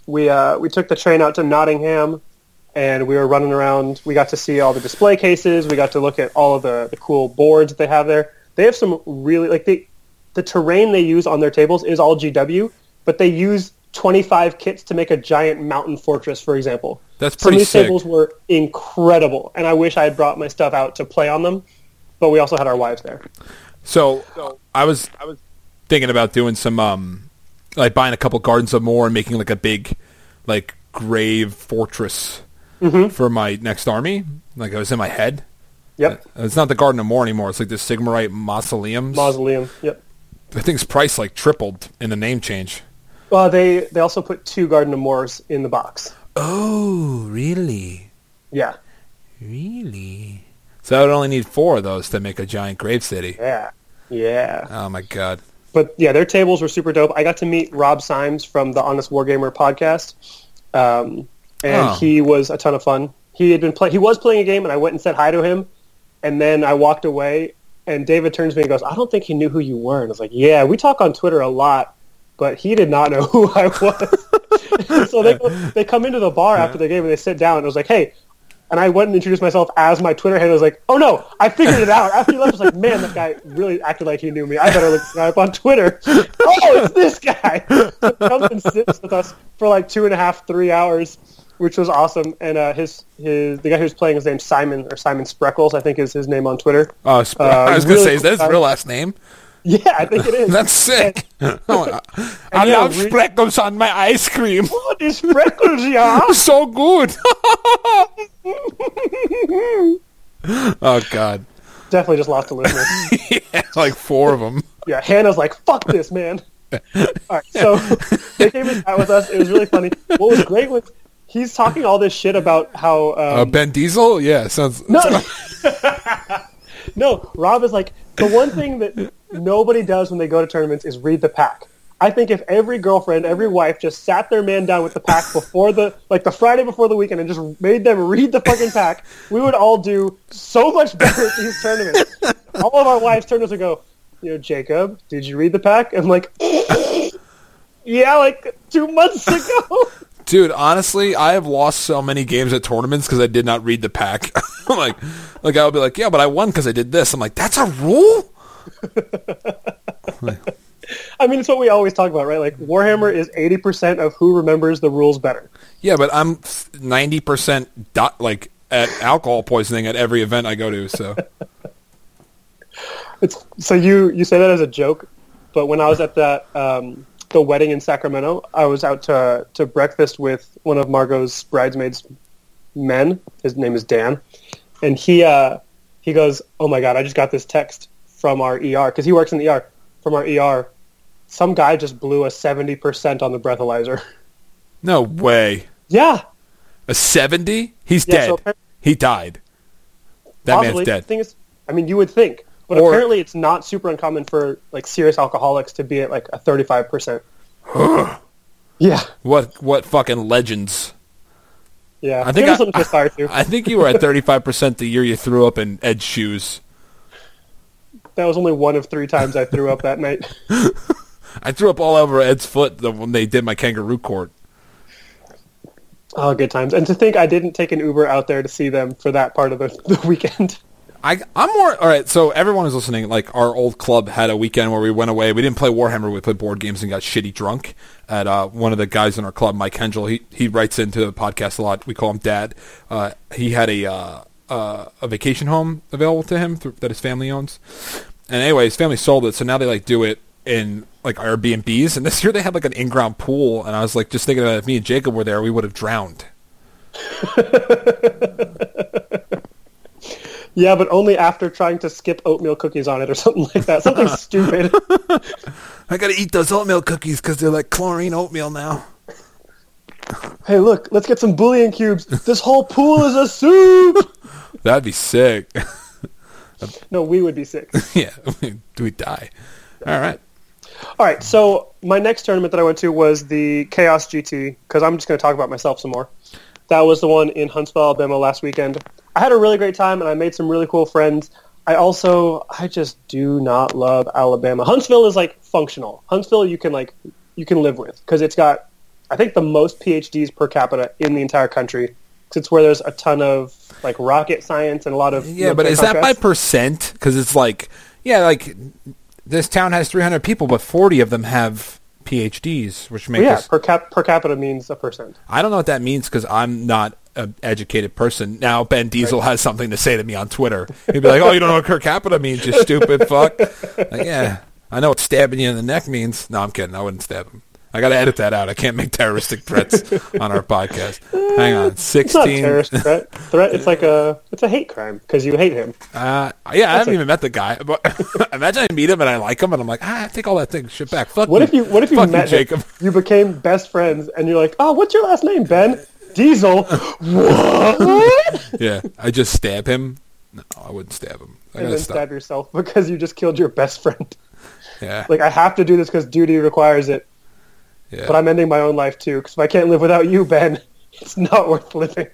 we uh, we took the train out to Nottingham, and we were running around. We got to see all the display cases. We got to look at all of the, the cool boards that they have there. They have some really like they the terrain they use on their tables is all GW, but they use 25 kits to make a giant mountain fortress, for example. That's Some of these sick. tables were incredible, and I wish I had brought my stuff out to play on them. But we also had our wives there. So, I was I was thinking about doing some um like buying a couple gardens of Morr and making like a big like grave fortress Mm-hmm. for my next army. Like it was in my head. Yep, It's not the Garden of Morr anymore. It's like the Sigmarite mausoleums. mausoleum. Yep. I think its price like tripled in the name change. Well, they they also put two Garden of Morrs in the box. Oh, really? Yeah, Really? So I would only need four of those to make a giant grave city. yeah, yeah. Oh my god. But yeah, their tables were super dope. I got to meet Rob Symes from the Honest Wargamer podcast, um, and Oh. he was a ton of fun. He had been play- he was playing a game, and I went and said hi to him, and then I walked away. And David turns to me and goes, "I don't think he knew who you were." And I was like, "Yeah, we talk on Twitter a lot, but he did not know who I was." so they they come into the bar after the game and they sit down. And I was like, "Hey." And I went and introduced myself as my Twitter handle. I was like, "Oh no, I figured it out." After he left, I was like, "Man, that guy really acted like he knew me. I better look this guy up on Twitter." oh, it's this guy. So he comes and sits with us for like two and a half, three hours, which was awesome. And uh, his his the guy who's playing his name Simon or Simon Spreckles, I think is his name on Twitter. Oh, Uh, I was gonna really say, is that his real last name? Yeah, I think it is. That's sick. Oh, I yeah, love we- spreckles on my ice cream. Oh, these Spreckles, yeah. so good. oh god. Definitely just lost a listener. Yeah, like four of them. Yeah, Hannah's like, fuck this, man. All right, so they came and sat with us. It was really funny. What was great was he's talking all this shit about how um, Uh, ben Diesel? Yeah, sounds. no, no. Rob is like the one thing that nobody does when they go to tournaments is read the pack. I think if every girlfriend, every wife just sat their man down with the pack before the like the Friday before the weekend and just made them read the fucking pack, we would all do so much better at these tournaments. All of our wives turn to us and go, you know, Jacob, did you read the pack? I'm like, yeah, like two months ago. Dude, honestly, I have lost so many games at tournaments because I did not read the pack. like, like I would be like, yeah, but I won because I did this. I'm like, that's a rule. I mean, it's what we always talk about, right? Like Warhammer is eighty percent of who remembers the rules better. Yeah, but I'm ninety percent dot like at alcohol poisoning at every event I go to. So It's so you you say that as a joke, but when I was at that um, the wedding in Sacramento, I was out to to breakfast with one of Margot's bridesmaids men. His name is Dan, and he uh, he goes, "Oh my god, I just got this text from our ER because he works in the ER from our ER. Some guy just blew a seventy percent on the breathalyzer. no way. yeah, A seventy? He's Yeah, dead. so he died. That possibly. man's dead. The thing is, I mean, you would think, but Or- apparently it's not super uncommon for like serious alcoholics to be at like a thirty-five percent. yeah. What what fucking legends? Yeah, I think Give me I- something to aspire to. I think you were at thirty five percent the year you threw up in Ed's shoes. that was only one of three times I threw up that night. I threw up all over Ed's foot when they did my kangaroo court. Oh, good times! And to think I didn't take an Uber out there to see them for that part of the, the weekend. I, I'm more all right. So everyone is listening. Like our old club had a weekend where we went away. We didn't play Warhammer. We played board games and got shitty drunk. At uh, one of the guys in our club, Mike Hengel, he he writes into the podcast a lot. We call him Dad. Uh, he had a uh, uh, a vacation home available to him through, that his family owns. And anyway, his family sold it, so now they like do it in like Airbnbs. And this year they had like an in-ground pool, and I was like just thinking that if me and Jacob were there, we would have drowned. Yeah, but only after trying to skip oatmeal cookies on it or something like that. Something stupid. I gotta eat those oatmeal cookies because they're like chlorine oatmeal now. Hey, look, let's get some bouillon cubes. This whole pool is a soup. That'd be sick. No, we would be sick. yeah, we'd die? All right. All right, so my next tournament that I went to was the Chaos GT because I'm just going to talk about myself some more. That was the one in Huntsville, Alabama last weekend. I had a really great time and I made some really cool friends. I also I just do not love Alabama. Huntsville is like functional. Huntsville you can like you can live with because it's got I think the most PhDs per capita in the entire country. Cause it's where there's a ton of like rocket science and a lot of Yeah, but is that by percent? Because it's like, yeah, like this town has 300 people, but 40 of them have PhDs, which makes yeah us. per cap per capita means a percent. I don't know what that means because I'm not an educated person. Now Ben Diesel has something to say to me on Twitter. He'd be like, "Oh, you don't know what per capita means, you stupid fuck." Like, yeah, I know what stabbing you in the neck means. No, I'm kidding. I wouldn't stab him. I got to edit that out. I can't make terroristic threats on our podcast. Hang on, It's not a 16. terrorist threat. Threat. It's like a it's a hate crime because you hate him. Uh, yeah, I haven't a- even met the guy. But imagine I meet him and I like him, and I'm like, ah, take all that thing shit back. Fuck What you. if you What if you Fuck met you, him, Jacob? You became best friends, and you're like, oh, what's your last name, Ben? Diesel. what? Yeah, I just stab him. No, I wouldn't stab him. I and then stop. stab yourself because you just killed your best friend. Yeah, Like I have to do this because duty requires it, yeah. but I'm ending my own life too. Because if I can't live without you, Ben, it's not worth living.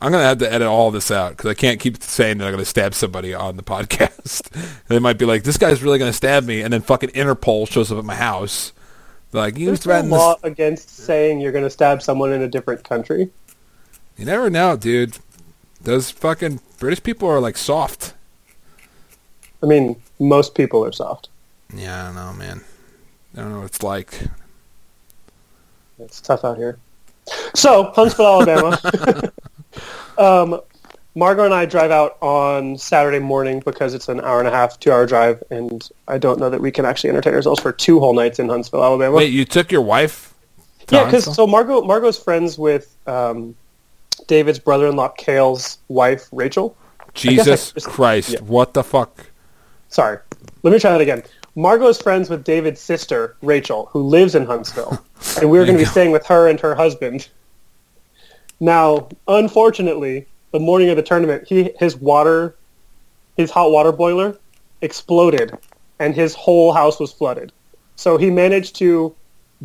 I'm gonna have to edit all this out because I can't keep saying that I'm gonna stab somebody on the podcast. they might be like, "This guy's really gonna stab me," and then fucking Interpol shows up at my house. Like, "You There's no law this." against saying you're going to stab someone in a different country. You never know, dude. Those fucking British people are like soft. I mean, most people are soft. Yeah, I don't know, man. I don't know what it's like. It's tough out here. So, Huntsville, Alabama. um, Margot and I drive out on Saturday morning because it's an hour and a half, two hour drive, and I don't know that we can actually entertain ourselves for two whole nights in Huntsville, Alabama. Wait, you took your wife? yeah, because so Margot Margot's friends with um, David's brother-in-law Kale's wife Rachel. I Jesus just- Christ, yeah. what the fuck? Sorry, let me try that again. Margot's friends with David's sister Rachel, who lives in Huntsville, and we were going to be staying with her and her husband. Now, unfortunately, the morning of the tournament, he his water, his hot water boiler, exploded, and his whole house was flooded. So he managed to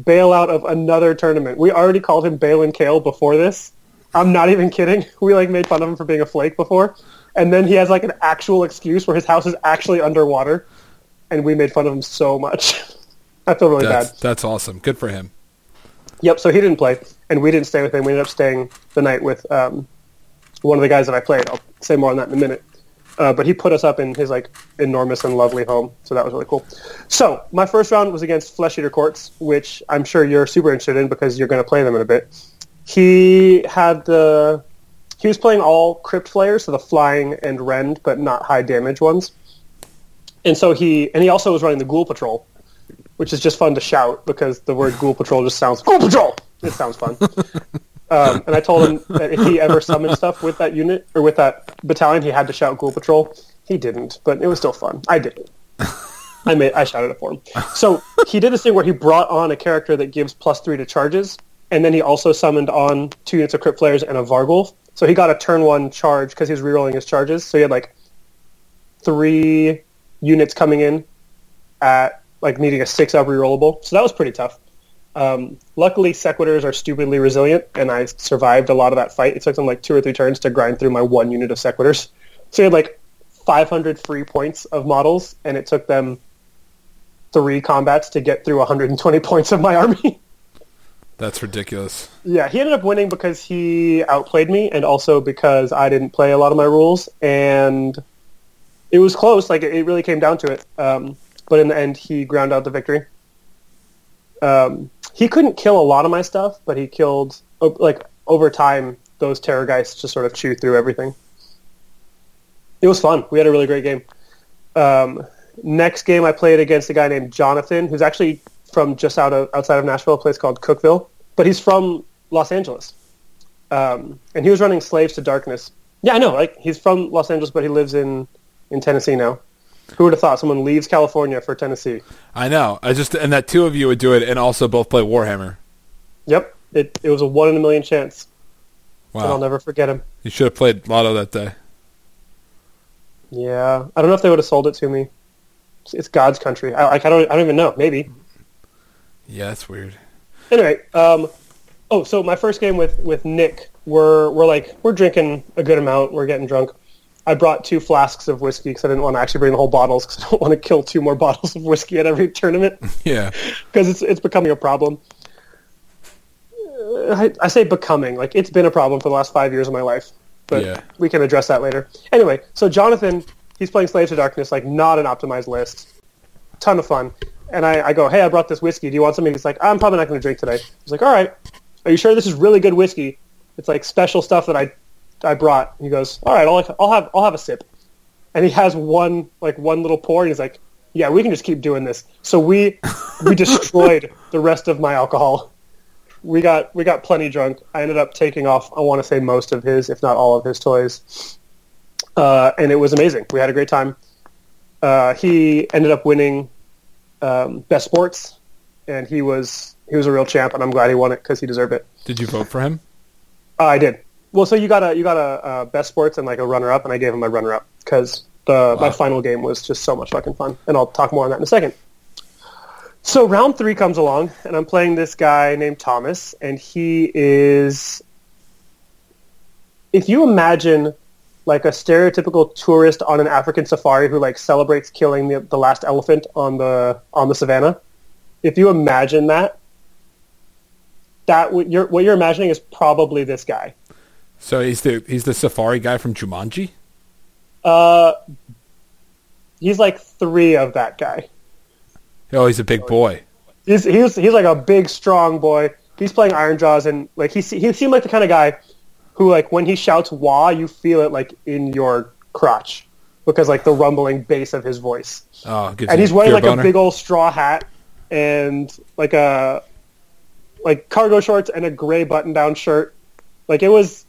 bail out of another tournament. We already called him Balin Kale before this. I'm not even kidding. We like made fun of him for being a flake before, and then he has like an actual excuse where his house is actually underwater, and we made fun of him so much. I feel really That's bad. that's awesome. Good for him. Yep. So he didn't play, and we didn't stay with him. We ended up staying the night with um, one of the guys that I played. I'll say more on that in a minute. Uh, but he put us up in his like enormous and lovely home, so that was really cool. So my first round was against Flesh Eater Courts, which I'm sure you're super interested in because you're going to play them in a bit. He had the he was playing all crypt flayers, so the flying and rend, but not high damage ones. And so he and he also was running the Ghoul Patrol, which is just fun to shout because the word Ghoul Patrol just sounds Ghoul Patrol. It sounds fun. um, and I told him that if he ever summoned stuff with that unit or with that battalion, he had to shout Ghoul Patrol. He didn't, but it was still fun. I did it. I made I shouted it for him. So he did this thing where he brought on a character that gives plus three to charges, and then he also summoned on two units of Crypt Flayers and a Varghulf. So he got a turn one charge because he was rerolling his charges. So he had like three units coming in at like needing a six up rerollable. So that was pretty tough. Um, luckily, Sequitors are stupidly resilient, and I survived a lot of that fight. It took them like two or three turns to grind through my one unit of Sequitors. So he had like 500 free points of models, and it took them three combats to get through 120 points of my army. That's ridiculous. yeah, he ended up winning because he outplayed me, and also because I didn't play a lot of my rules, and it was close. Like it really came down to it. Um, but in the end, he ground out the victory. Um, he couldn't kill a lot of my stuff, but he killed like over time. Those terror guys just sort of chew through everything. It was fun. We had a really great game. Um, next game, I played against a guy named Jonathan, who's actually from just out of outside of Nashville, a place called Cookeville, but he's from Los Angeles, um, and he was running Slaves to Darkness. Yeah, I know. Like he's from Los Angeles, but he lives in in Tennessee now. Who would have thought someone leaves California for Tennessee? I know. I just and that two of you would do it and also both play Warhammer. Yep, it it was a one in a million chance, and I'll never forget him. You should have played Lotto that day. Yeah, I don't know if they would have sold it to me. It's, it's God's country. I, like I don't I don't even know. Maybe. Yeah, that's weird. Anyway, um, oh, so my first game with with Nick, we're we're like we're drinking a good amount. We're getting drunk. I brought two flasks of whiskey because I didn't want to actually bring the whole bottles because I don't want to kill two more bottles of whiskey at every tournament Yeah. because it's it's becoming a problem. Uh, I, I say becoming like it's been a problem for the last five years of my life, but Yeah. we can address that later. Anyway, so Jonathan, he's playing Slaves to Darkness, like not an optimized list, ton of fun. And I, I go, hey, I brought this whiskey. Do you want something? He's like, I'm probably not going to drink today. He's like, all right. Are you sure this is really good whiskey? It's like special stuff that I I brought. He goes, all right, I'll I'll have I'll have a sip. And he has one like one little pour, and he's like, yeah, we can just keep doing this. So we we destroyed the rest of my alcohol. We got we got plenty drunk. I ended up taking off. I want to say most of his, if not all of his toys, uh, and it was amazing. We had a great time. Uh, he ended up winning um, best sports, and he was he was a real champ, and I'm glad he won it because he deserved it. Did you vote for him? Uh, I did. Well, so you got a you got a, uh best sports and like a runner up, and I gave him my runner up because the my final game was just so much fucking fun, and I'll talk more on that in a second. So round three comes along, and I'm playing this guy named Thomas, and he is. If you imagine like a stereotypical tourist on an African safari who like celebrates killing the, the last elephant on the on the savannah, if you imagine that, that what you're what you're imagining is probably this guy. So he's the he's the safari guy from Jumanji. Uh, he's like three of that guy. Oh, he's a big boy. He's he's he's like a big, strong boy. He's playing Ironjawz, and like he he seemed like the kind of guy who like when he shouts "wah," you feel it like in your crotch because like the rumbling bass of his voice. Oh, and he's wearing like boner? a big old straw hat and like a like cargo shorts and a gray button down shirt. Like it was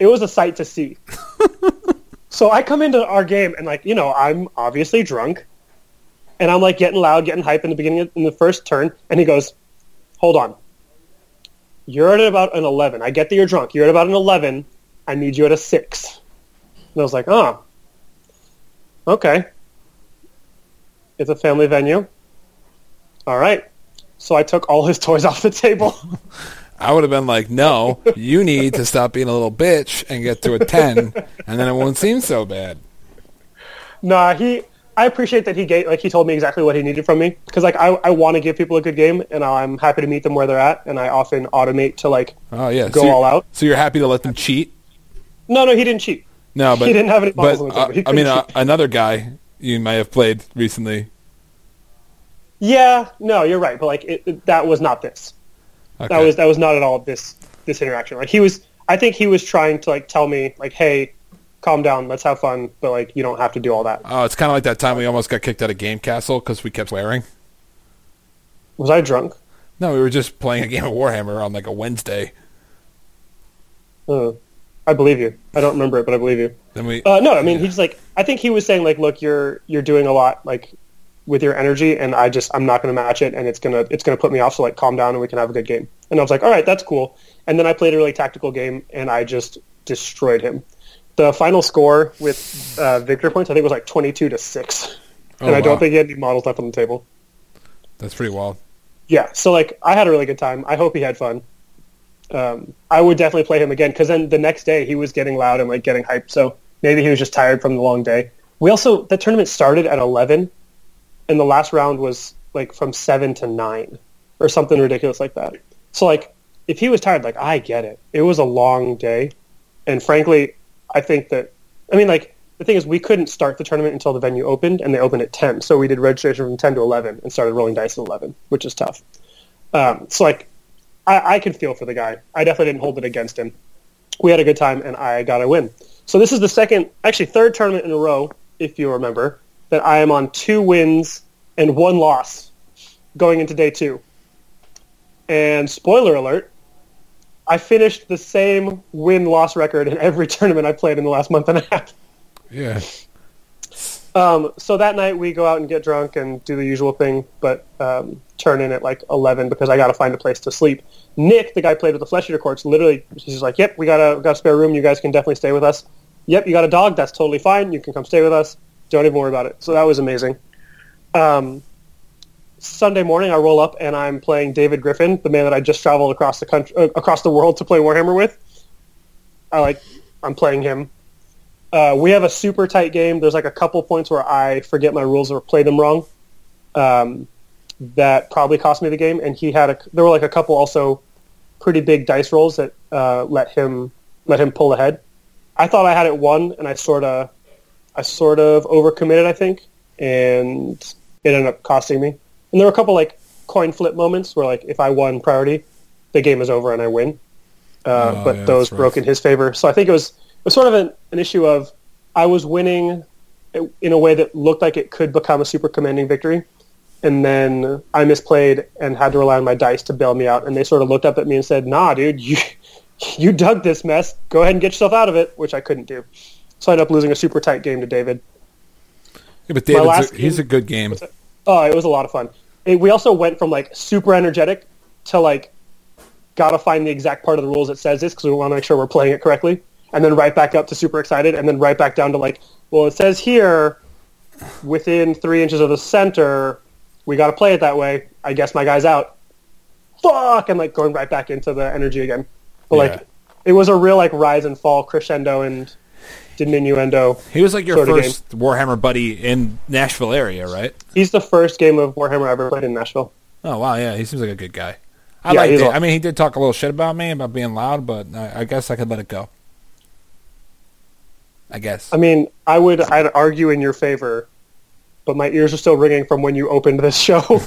it was a sight to see. so I come into our game and like, you know, I'm obviously drunk and I'm like getting loud, getting hype in the beginning of, in the first turn and he goes, "Hold on. You're at about an 11. I get that you're drunk. You're at about an 11. I need you at a 6." And I was like, "Oh. Okay." It's a family venue. All right. So I took all his toys off the table. I would have been like, no, you need to stop being a little bitch and get to a ten, and then it won't seem so bad. nah, he I appreciate that he gave like he told me exactly what he needed from me because like I, I want to give people a good game and I'm happy to meet them where they're at and I often automate to like Oh yeah. go so all out. So you're happy to let them cheat? no no he didn't cheat No, but He didn't have any But on the uh, I mean, uh, another guy you might have played recently. yeah no you're right but like it, it- that was not this Okay. that was that was not at all this this interaction like he was I think he was trying to like tell me like hey calm down let's have fun but like you don't have to do all that Oh, it's kind of like that time we almost got kicked out of Game Castle because we kept swearing. was I drunk No, we were just playing a game of Warhammer on like a Wednesday. uh, I believe you I don't remember it but I believe you Then we. Uh, no, I mean he's like I think he was saying like, look, you're you're doing a lot like with your energy, and I just I'm not going to match it, and it's gonna it's gonna put me off. So like, calm down, and we can have a good game. And I was like, all right, that's cool. And then I played a really tactical game, and I just destroyed him. The final score with uh, victory points, I think, was like 22 to six, Oh, and I wow. don't think he had any models left on the table. That's pretty wild. Yeah, so like I had a really good time. I hope he had fun. Um, I would definitely play him again because then the next day he was getting loud and like getting hyped. So maybe he was just tired from the long day. We also the tournament started at eleven, and the last round was like from seven to nine or something ridiculous like that. So like if he was tired, like I get it. It was a long day, and frankly, I think that I mean like the thing is we couldn't start the tournament until the venue opened, and they opened at ten. So we did registration from ten to eleven and started rolling dice at eleven, which is tough. Um, so like I, I can feel for the guy. I definitely didn't hold it against him. We had a good time, and I got a win. So this is the second, actually third tournament in a row, if you remember, that I am on two wins and one loss going into day two. And spoiler alert, I finished the same win-loss record in every tournament I played in the last month and a half. Yeah. Um, so that night we go out and get drunk and do the usual thing, but um, turn in at like 11 because I got to find a place to sleep. Nick, the guy played with the Flesh Eater Courts, literally, he's like, yep, we got a, we got a spare room. You guys can definitely stay with us. Yep, you got a dog. That's totally fine. You can come stay with us. Don't even worry about it. So that was amazing. Um, Sunday morning, I roll up and I'm playing David Griffin, the man that I just traveled across the country, uh, across the world to play Warhammer with. I like, I'm playing him. Uh, we have a super tight game. There's like a couple points where I forget my rules or play them wrong. Um, that probably cost me the game. And he had a. There were like a couple also pretty big dice rolls that uh, let him let him pull ahead. I thought I had it won, and I sort of I sort of overcommitted. I think, and it ended up costing me. And there were a couple like coin flip moments where like if I won priority, the game is over and I win. Uh, Oh, but yeah, those broke rough. in his favor. So I think it was it was sort of an, an issue of I was winning in a way that looked like it could become a super commanding victory, and then I misplayed and had to rely on my dice to bail me out. And they sort of looked up at me and said, "Nah, dude, you you dug this mess. Go ahead and get yourself out of it," which I couldn't do. So I ended up losing a super tight game to David. Yeah, but David's a, he's game- a good game. Oh, it was a lot of fun. It, we also went from like super energetic to like gotta find the exact part of the rules that says this because we want to make sure we're playing it correctly, and then right back up to super excited, and then right back down to like, well, it says here within three inches of the center, we got to play it that way. I guess my guy's out. Fuck, and like going right back into the energy again. But Yeah. like, it was a real like rise and fall crescendo and diminuendo. He was like your first Warhammer buddy in Nashville area, right? He's the first game of Warhammer I ever played in Nashville. Oh wow, yeah, he seems like a good guy. I Yeah, like it. a- I mean, he did talk a little shit about me about being loud, but I, I guess I could let it go. I guess. I mean, I would I'd argue in your favor, but my ears are still ringing from when you opened this show.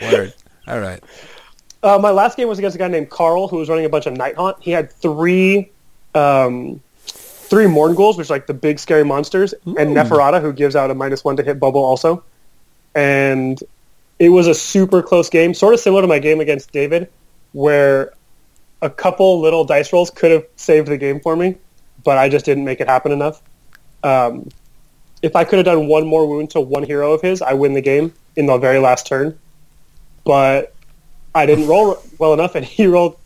Word. All right. uh, my last game was against a guy named Carl who was running a bunch of Nighthaunt. He had three um, three Mournguls, which are like the big scary monsters, and Neferata, who gives out a minus one to hit bubble also. And it was a super close game, sort of similar to my game against David, where a couple little dice rolls could have saved the game for me, but I just didn't make it happen enough. Um, if I could have done one more wound to one hero of his, I win the game in the very last turn. But I didn't roll well enough, and he rolled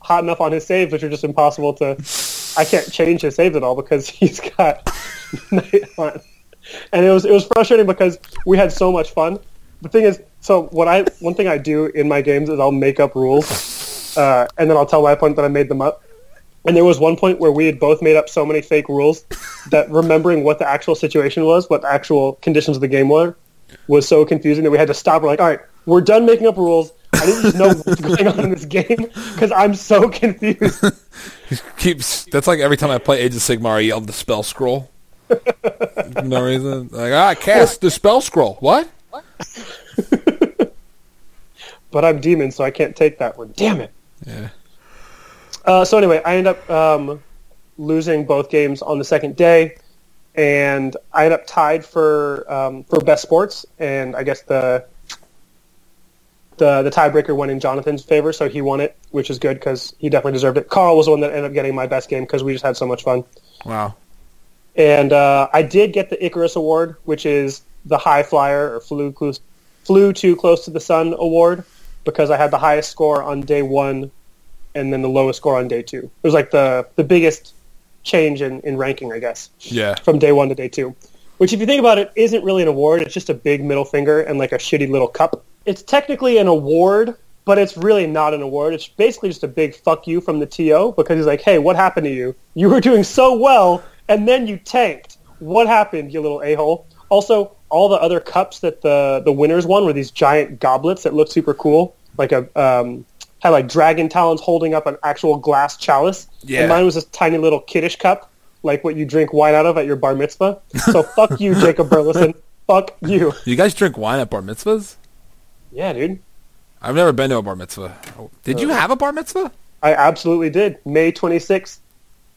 hot enough on his saves, which are just impossible to. I can't change his saves at all because he's got night on. And it was it was frustrating because we had so much fun. The thing is, so what I one thing I do in my games is I'll make up rules, uh, and then I'll tell my opponent that I made them up. And there was one point where we had both made up so many fake rules that remembering what the actual situation was, what the actual conditions of the game were, was so confusing that we had to stop. We're like, all right, we're done making up rules. I didn't know what's going on in this game because I'm so confused. Keeps that's like every time I play Age of Sigmar, I yell the spell scroll. No reason. Like ah, cast the spell scroll. What? But I'm demon, so I can't take that one. Damn it. Yeah. Uh, so anyway, I end up um, losing both games on the second day, and I end up tied for um, for best sports. And I guess the the the tiebreaker went in Jonathan's favor, so he won it, which is good because he definitely deserved it. Carl was the one that ended up getting my best game because we just had so much fun. Wow. And uh, I did get the Icarus Award, which is the high flyer or flew close, flew too close to the sun award, because I had the highest score on day one, and then the lowest score on day two. It was like the the biggest change in, in ranking, I guess, Yeah. from day one to day two. Which, if you think about it, isn't really an award. It's just a big middle finger and like a shitty little cup. It's technically an award, but it's really not an award. It's basically just a big fuck you from the TO because he's like, hey, what happened to you? You were doing so well, and then you tanked. What happened, you little a-hole? Also, all the other cups that the, the winners won were these giant goblets that looked super cool. Like a um, had like dragon talons holding up an actual glass chalice. Yeah. And mine was this tiny little kiddish cup, like what you drink wine out of at your bar mitzvah. So fuck you, Jacob Burleson. Fuck you. You guys drink wine at bar mitzvahs? Yeah, dude. I've never been to a bar mitzvah. Did you have a bar mitzvah? I absolutely did. May 26th,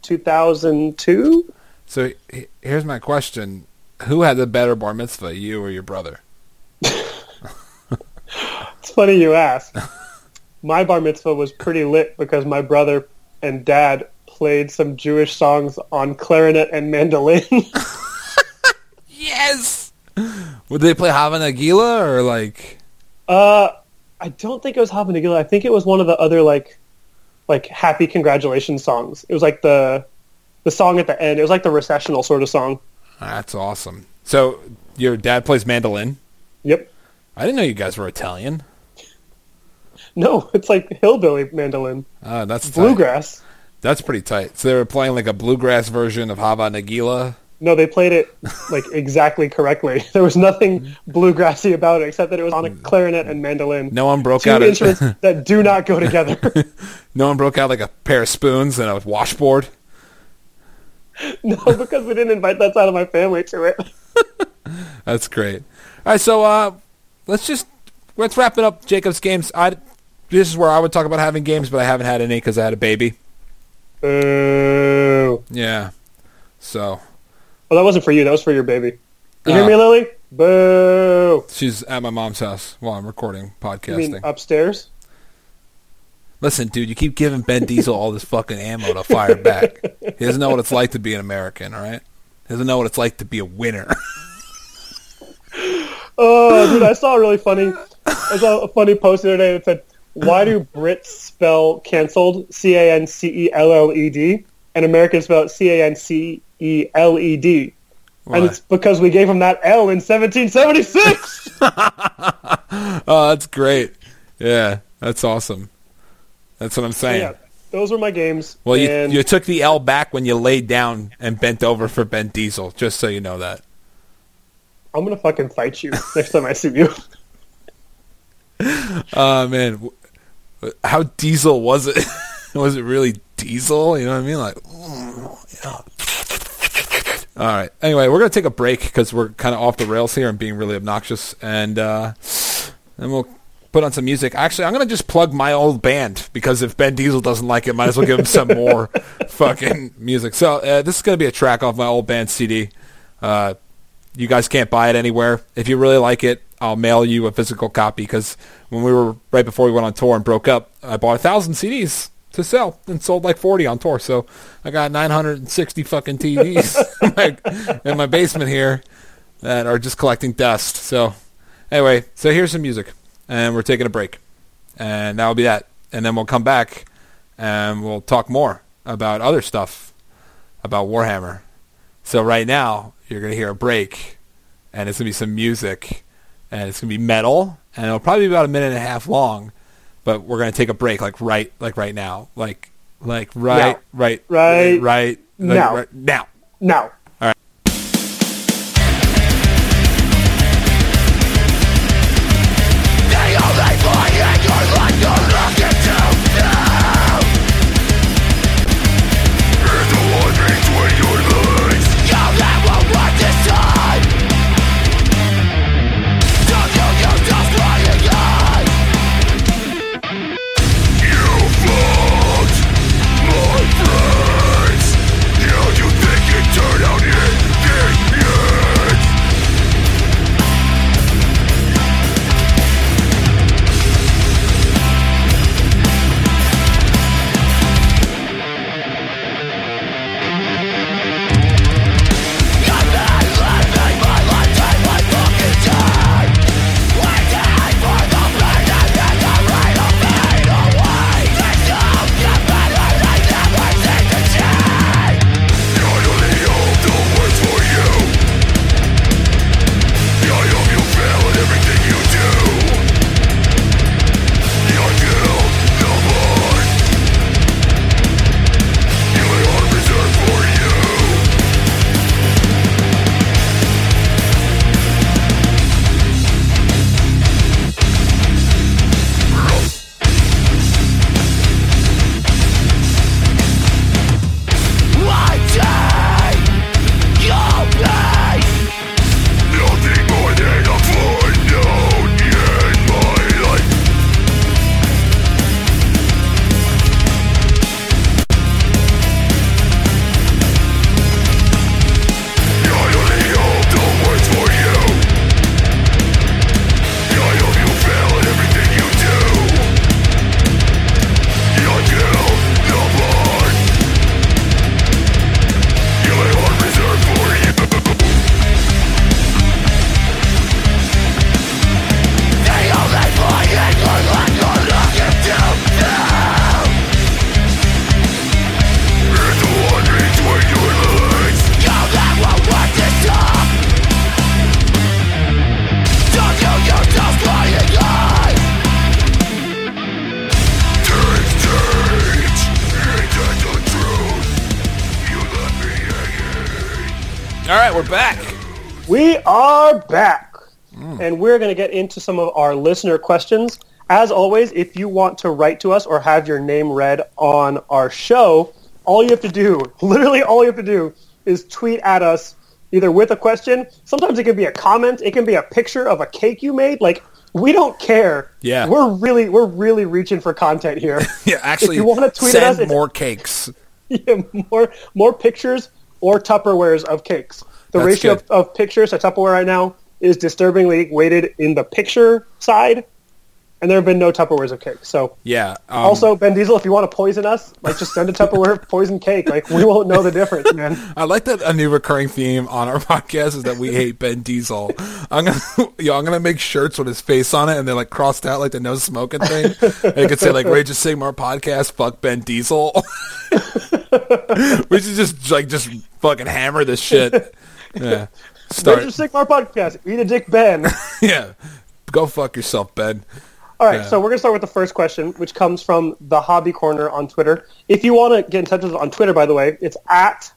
2002? So here's my question: Who had the better bar mitzvah, you or your brother? It's funny you ask. My bar mitzvah was pretty lit because my brother and dad played some Jewish songs on clarinet and mandolin. Yes. Would they play Hava Nagila or like? Uh, I don't think it was Hava Nagila. I think it was one of the other like like happy congratulations songs. It was like the the song at the end. It was like the recessional sort of song. That's awesome. So your dad plays mandolin. Yep. I didn't know you guys were Italian. No, it's like hillbilly mandolin. Uh, that's tight. Bluegrass. That's pretty tight. So they were playing like a bluegrass version of Hava Nagila. No, they played it like exactly correctly. There was nothing bluegrassy about it except that it was on a clarinet and mandolin. No one broke Two out. A, instruments that do not go together. no one broke out like a pair of spoons and a washboard. no, because we didn't invite that side of my family to it. That's great. All right, so uh, let's just let's wrap it up. Jacob's games. I this is where I would talk about having games, but I haven't had any because I had a baby. Boo. Yeah. So Well, that wasn't for you. That was for your baby. You Uh, hear me, Lily? Boo. she's at my mom's house while I'm recording You podcasting. mean upstairs? Listen, dude, you keep giving Ben Diesel all this fucking ammo to fire back. He doesn't know what it's like to be an American, all right? He doesn't know what it's like to be a winner. Oh, dude, I saw a really funny. I saw a funny post the other day that said, "Why do Brits spell canceled C A N C E L L E D and Americans spell it C A N C E L E D?" And it's because we gave him that L in 1776. oh, that's great. Yeah, that's awesome. That's what I'm saying. yeah, those were my games. Well, you, and you took the L back when you laid down and bent over for Ben Diesel, just so you know that. I'm gonna fucking fight you next time I see you. Oh, man. How Diesel was it? was it really Diesel? You know what I mean? Like, yeah. All right. Anyway, we're going to take a break because we're kind of off the rails here and being really obnoxious. And uh, then we'll put on some music. Actually, I'm going to just plug my old band because if Ben Diesel doesn't like it, might as well give him some more fucking music. So uh, this is going to be a track off my old band CD. Uh, you guys can't buy it anywhere. If you really like it, I'll mail you a physical copy because when we were right before we went on tour and broke up, I bought a thousand CDs to sell and sold like 40 on tour. So I got 960 fucking TVs in, my, basement here that are just collecting dust. So anyway, so here's some music and we're taking a break and that'll be that. And then we'll come back and we'll talk more about other stuff about Warhammer. So right now, you're going to hear a break, and it's going to be some music, and it's going to be metal, and it'll probably be about a minute and a half long, but we're going to take a break like right like right now. Like Like right, Now. right, Right right, now. right now. Now. Nothing get into some of our listener questions. As always, if you want to write to us or have your name read on our show, all you have to do, literally all you have to do, is tweet at us either with a question. Sometimes it can be a comment. It can be a picture of a cake you made. Like, we don't care. Yeah. We're really, we're really reaching for content here. Yeah, actually, you wanna tweet send at us, more cakes. Yeah, more more pictures or Tupperwares of cakes. The That's ratio of, of pictures to Tupperware right now is disturbingly weighted in the picture side, and there have been no Tupperwares of cake. So Yeah. Um, also, Ben Diesel, if you want to poison us, like just send a Tupperware poison cake. Like we won't know the difference, man. I like that a new recurring theme on our podcast is that we hate Ben Diesel. I'm gonna, yo, I'm gonna make shirts with his face on it, and they're like crossed out like the no smoking thing. and it could say like Rage of Sigmar podcast, fuck Ben Diesel. we should just like just fucking hammer this shit. Yeah, start. Rage of Sigmar podcast. Eat a dick, Ben. Yeah, go fuck yourself, Ben. All right, Yeah. so we're going to start with the first question, which comes from the Hobby Corner on Twitter. If you want to get in touch with us on Twitter, by the way, it's at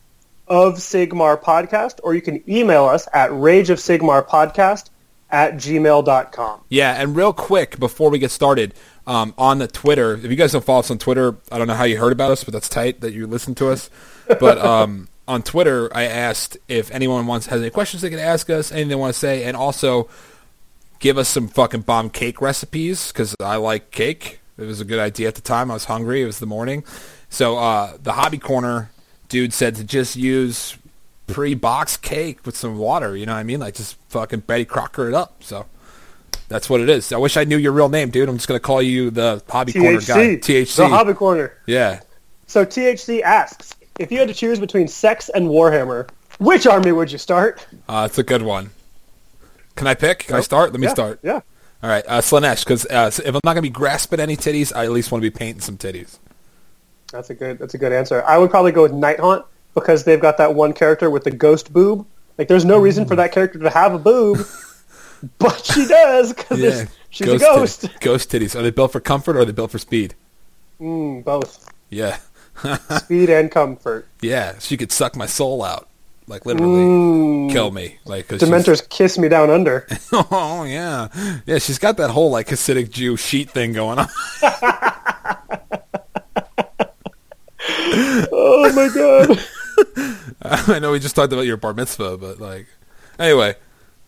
of Sigmar Podcast, or you can email us at rageofsigmarpodcast at gmail.com. Yeah, and real quick before we get started, um, on the Twitter, if you guys don't follow us on Twitter, I don't know how you heard about us, but that's tight that you listen to us. But um, on Twitter, I asked if anyone wants has any questions they can ask us, anything they want to say, and also give us some fucking bomb cake recipes because I like cake. It was a good idea at the time. I was hungry. It was the morning, so uh, the hobby corner dude said to just use pre-boxed cake with some water. You know what I mean? Like just fucking Betty Crocker it up. So. That's what it is. I wish I knew your real name, dude. I'm just gonna call you the hobby corner guy. THC. THC. The Hobby Corner. yeah. So THC asks, if you had to choose between Sex and Warhammer, which army would you start? Uh, it's a good one. Can I pick? Can I start? Let me yeah, start. Yeah. All right, uh, Slaanesh, because uh, if I'm not gonna be grasping any titties, I at least want to be painting some titties. That's a good. That's a good answer. I would probably go with Nighthaunt because they've got that one character with the ghost boob. Like, there's no reason for that character to have a boob, but she does because Yeah, she's a ghost. titties. Ghost titties. Are they built for comfort or are they built for speed? Mm, both. Yeah, speed and comfort. Yeah, she could suck my soul out, like literally mm. kill me, like 'cause she's- Dementors kiss me down under. Oh yeah, yeah. She's got that whole like Hasidic Jew sheet thing going on. Oh my god. I know we just talked about your bar mitzvah, but like, anyway,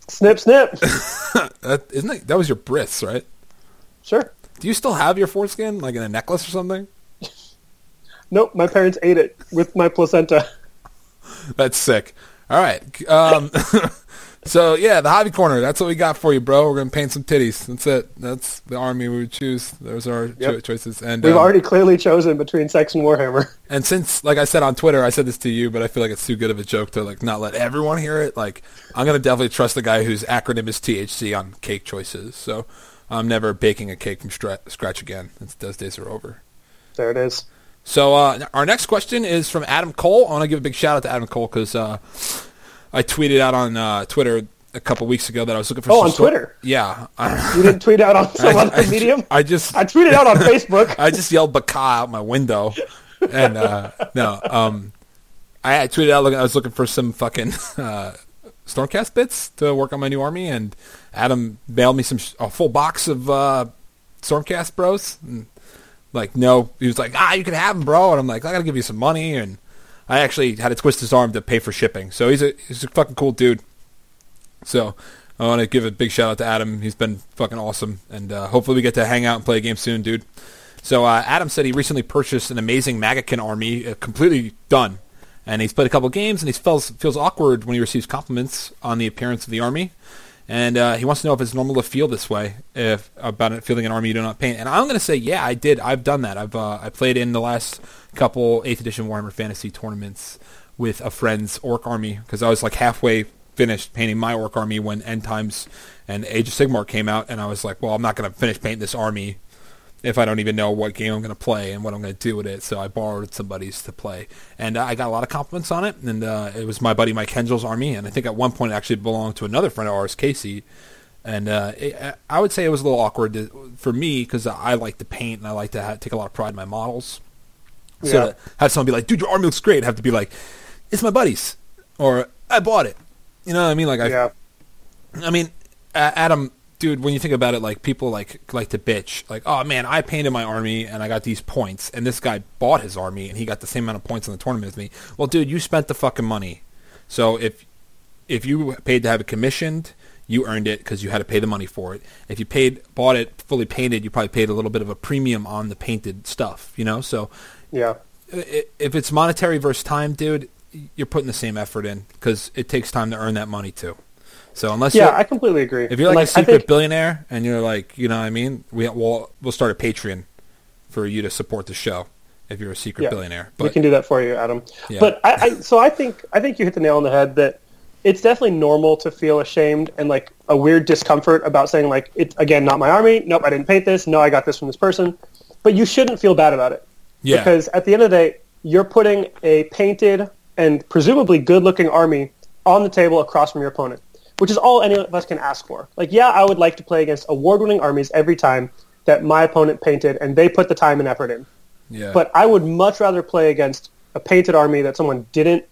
snip, snip. that isn't it, that was your bris, right? Sure. Do you still have your foreskin, like in a necklace or something? Nope, my parents ate it with my placenta. That's sick. All right. Um, so yeah, the hobby corner. That's what we got for you, bro. We're gonna paint some titties. That's it. That's the army we would choose. Those are our Yep. cho- choices. And We've um, already clearly chosen between sex and Warhammer. And since, like I said on Twitter, I said this to you, but I feel like it's too good of a joke to like not let everyone hear it. Like, I'm gonna definitely trust the guy whose acronym is THC on cake choices. So, I'm never baking a cake from stra- scratch again. It's, those days are over. There it is. So, uh, our next question is from Adam Cole. I want to give a big shout out to Adam Cole because uh, I tweeted out on uh, Twitter a couple weeks ago that I was looking for. Oh, on Twitter? Yeah, You didn't tweet out on some other I- medium? I just I tweeted out on Facebook. I just yelled "Baka" out my window, and uh, no, um, I, I tweeted out. Looking, I was looking for some fucking uh, Stormcast bits to work on my new army, and Adam mailed me some sh- a full box of uh, Stormcast bros. And, like, no, he was like, ah, you can have him, bro, and I'm like, I gotta give you some money, and I actually had to twist his arm to pay for shipping. So he's a he's a fucking cool dude. So I want to give a big shout out to Adam. He's been fucking awesome, and uh, hopefully we get to hang out and play a game soon, dude. So uh, Adam said he recently purchased an amazing Maggotkin army, uh, completely done, and he's played a couple games, and he feels feels awkward when he receives compliments on the appearance of the army, and uh, he wants to know if it's normal to feel this way, if about feeling an army you do not paint. And I'm going to say, yeah, I did. I've done that. I've uh, I played in the last couple Eighth Edition Warhammer Fantasy tournaments with a friend's orc army because I was like halfway finished painting my orc army when End Times and Age of Sigmar came out, and I was like, well, I'm not going to finish painting this army if I don't even know what game I'm going to play and what I'm going to do with it. So I borrowed somebody's to play, and uh, I got a lot of compliments on it. And uh, it was my buddy Mike Hengel's army, and I think at one point it actually belonged to another friend of ours, Casey. And uh, it, I would say it was a little awkward to, for me because I like to paint and I like to ha- take a lot of pride in my models. So Yeah. to have someone be like, "Dude, your army looks great," I have to be like, "It's my buddy's," or "I bought it." You know what I mean? Like I, Yeah. I mean, Adam, dude, when you think about it, like people like like to bitch, like, oh man, I painted my army and I got these points, and this guy bought his army and he got the same amount of points in the tournament as me. Well, dude, you spent the fucking money, so if if you paid to have it commissioned, you earned it because you had to pay the money for it. If you paid bought it fully painted, you probably paid a little bit of a premium on the painted stuff, you know. So Yeah. if it's monetary versus time, dude, you're putting the same effort in because it takes time to earn that money too. So unless Yeah, you're, I completely agree. if you're like, And, a secret think- billionaire and you're like, you know what I mean, we we'll we'll start a Patreon for you to support the show if you're a secret Yeah, billionaire. we can do that for you, Adam. Yeah. But I, I so I think I think you hit the nail on the head that it's definitely normal to feel ashamed and like a weird discomfort about saying like it's again not my army. Nope, I didn't paint this. No, I got this from this person. But you shouldn't feel bad about it yeah, because at the end of the day, you're putting a painted and presumably good-looking army on the table across from your opponent, which is all any of us can ask for. Like, yeah, I would like to play against award-winning armies every time that my opponent painted and they put the time and effort in. yeah, But I would much rather play against a painted army that someone didn't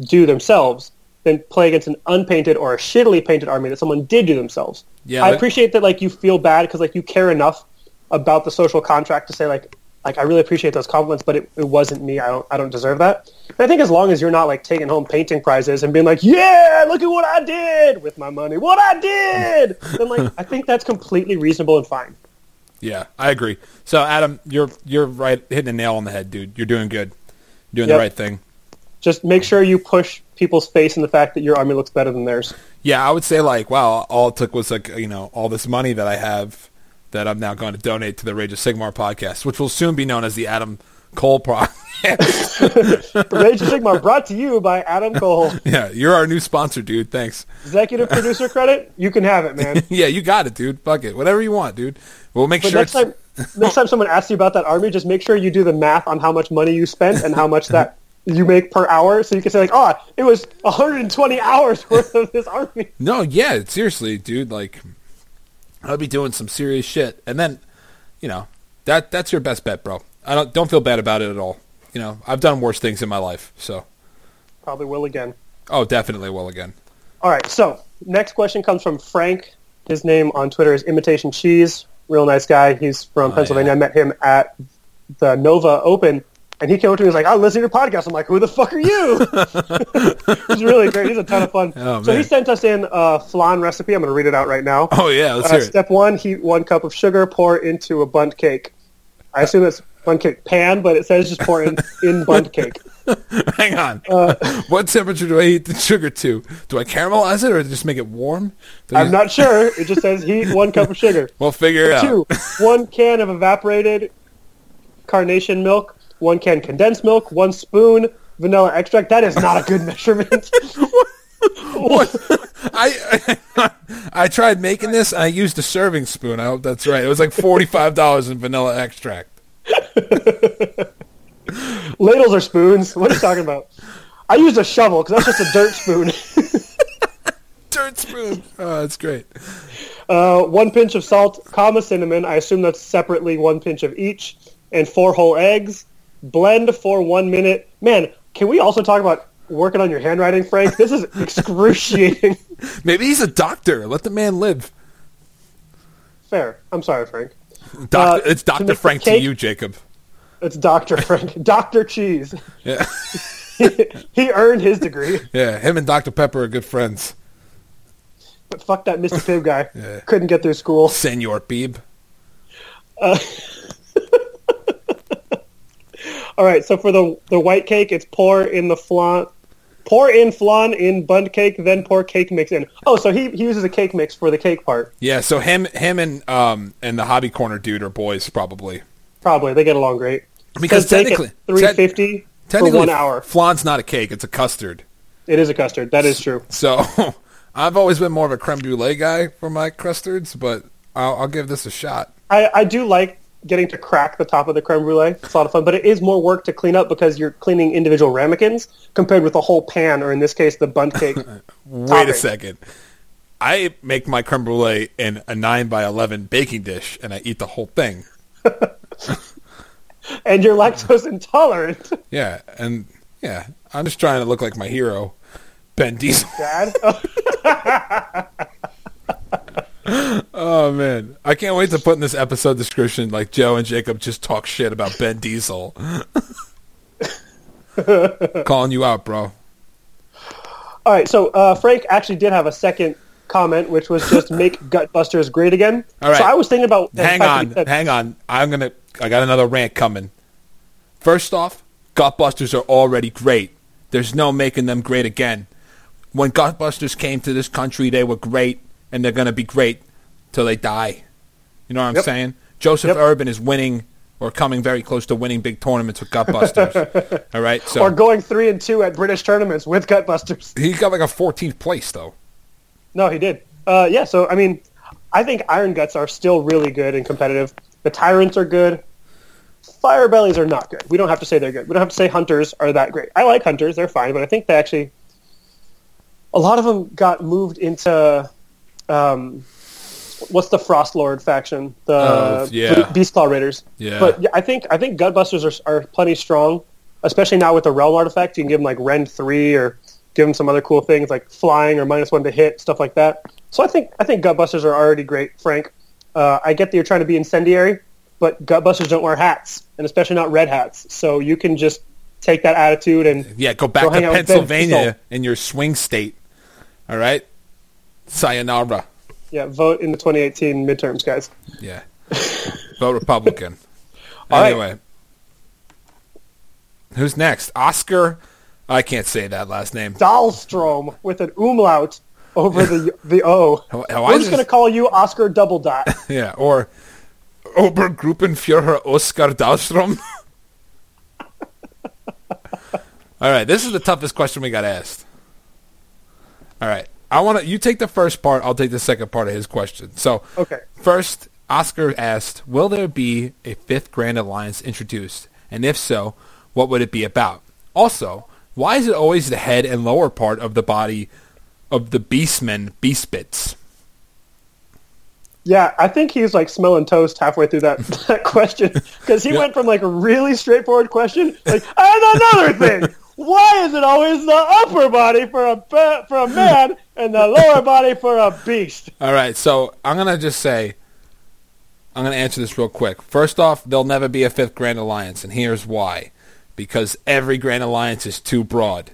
do themselves than play against an unpainted or a shittily painted army that someone did do themselves. Yeah, I appreciate that like you feel bad because like you care enough about the social contract to say like like I really appreciate those compliments, but it, it wasn't me. I don't I don't deserve that. And I think as long as you're not like taking home painting prizes and being like, yeah, look at what I did with my money, what I did, then like I think that's completely reasonable and fine. yeah, I agree. So Adam, you're you're right, hitting a nail on the head, dude. You're doing good, You're doing Yep. the right thing. Just make sure you push people's face in the fact that your army looks better than theirs. Yeah, I would say like, wow, all it took was like, you know, all this money that I have that I'm now going to donate to the Rage of Sigmar podcast, which will soon be known as the Adam Cole podcast. Rage of Sigmar brought to you by Adam Cole. yeah, you're our new sponsor, dude. Thanks. Executive producer credit, you can have it, man. Yeah, you got it, dude. Fuck it. Whatever you want, dude. We'll make But sure next time, next time someone asks you about that army, just make sure you do the math on how much money you spent and how much that you make per hour, so you can say like, oh, it was 120 hours worth of this army. No, yeah, seriously, dude. Like, I'll be doing some serious shit, and then, you know, that that's your best bet, bro. I don't don't feel bad about it at all. you know, I've done worse things in my life. So, Probably will again. oh, definitely will again. All right. So next question comes from Frank. His name on Twitter is Imitation Cheese. Real nice guy. He's from Oh, Pennsylvania. yeah. I met him at the Nova Open, and he came up to me and was like, "I listen to your podcast." I'm like, "Who the fuck are you?" He's really great. He's a ton of fun. Oh, so he sent us in a flan recipe. I'm going to read it out right now. Oh yeah, let's Uh, hear it. step one: heat one cup of sugar. Pour into a bundt cake. I assume it's bundt cake pan, but it says just pour in in bundt cake. Hang on. uh, what temperature do I heat the sugar to? Do I caramelize it or just make it warm? Do I'm not sure. It just says heat one cup of sugar. We'll figure it out. Two, one can of evaporated carnation milk, one can condensed milk, one spoon vanilla extract. That is not a good measurement. What? I, I I tried making this. and I used a serving spoon. I hope that's right. It was like forty five dollars in vanilla extract. Ladles are spoons. What are you talking about? I used a shovel because that's just a dirt spoon. Dirt spoon. Oh, that's great. Uh, one pinch of salt, comma cinnamon. I assume that's separately one pinch of each, and four whole eggs. Blend for one minute. Man, can we also talk about working on your handwriting, Frank? This is excruciating. Maybe he's a doctor. Let the man live. Fair. I'm sorry, Frank. Doctor, Uh, it's Doctor Frank to you, Jacob. It's Doctor Frank. Doctor Cheese. Yeah, he earned his degree. yeah. Him and Doctor Pepper are good friends. But fuck that Mr. Pibb guy. Yeah. Couldn't get through school. Senor Beeb. All right, so for the the white cake, it's pour in the flan, pour in flan in bun cake, then pour cake mix in. Oh, so he, he uses a cake mix for the cake part. Yeah. So him, him, and um, and the hobby corner dude are boys probably. Probably they get along great. Because Says bake at technically, three fifty for Technically, one hour. Flan's not a cake; it's a custard. It is a custard. That is true. So I've always been more of a creme brulee guy for my custards, but I'll, I'll give this a shot. I, I do like getting to crack the top of the creme brulee. It's a lot of fun, but it is more work to clean up because you're cleaning individual ramekins compared with the whole pan, or in this case, the bundt cake. Wait Topping. a second. I make my creme brulee in a nine by eleven baking dish, and I eat the whole thing. and you're lactose intolerant, Yeah, and yeah, I'm just trying to look like my hero, Ben Diesel. Dad. Oh man, I can't wait to put in this episode description like Joe and Jacob just talk shit about Ben Diesel. Calling you out, bro. All right, so uh, Frank actually did have a second comment, which was just make Gutbusters great again. All right. So I was thinking about hang on, said- hang on. I'm gonna. I got another rant coming. First off, Gutbusters are already great. There's no making them great again. When Gutbusters came to this country, they were great, and they're gonna be great till they die. You know what I'm Yep. saying? Joseph Yep. Urban is winning or coming very close to winning big tournaments with Gutbusters. All right, so or going three and two at British tournaments with Gutbusters. he got like a 14th place though. No, he did. Uh, yeah, so I mean, I think Iron Guts are still really good and competitive. The Tyrants are good. Fire Bellies are not good. We don't have to say they're good. We don't have to say Hunters are that great. I like Hunters; they're fine, but I think they actually a lot of them got moved into um, what's the Frost Lord faction? The Oh, yeah. Beastclaw Raiders. Yeah. But yeah, I think I think Gutbusters are, are plenty strong, especially now with the Realm artifact. You can give them like Rend three or give them some other cool things like flying or minus one to hit stuff like that. So I think I think Gutbusters are already great, Frank. Uh, I get that you're trying to be incendiary, but Gutbusters don't wear hats, and especially not red hats. So you can just take that attitude and Yeah, go back Go to hang out with Ben Pennsylvania in your swing state. All right, sayonara. yeah, vote in the 2018 midterms, guys. Yeah. Vote Republican. All right. anyway. Who's next? Oscar. I can't say that last name. Dahlstrom with an umlaut over the the O. How- how We're I just just- gonna call you Oscar Double Dot. Yeah, or Obergruppenführer Oscar Dahlstrom. All right, this is the toughest question we got asked. All right, I want to. You take the first part. I'll take the second part of his question. So, Okay. First, Oscar asked, "Will there be a fifth Grand Alliance introduced? And if so, what would it be about? Also, why is it always the head and lower part of the body of the Beastmen Beast bits?" Yeah, I think he's like smelling toast halfway through that, that question because he Yeah. went from like a really straightforward question, like, and another thing. Why is it always the upper body for a for a man and the lower body for a beast? All right, so I'm gonna just say, I'm gonna answer this real quick. First off, there'll never be a fifth Grand Alliance, and here's why: because every Grand Alliance is too broad.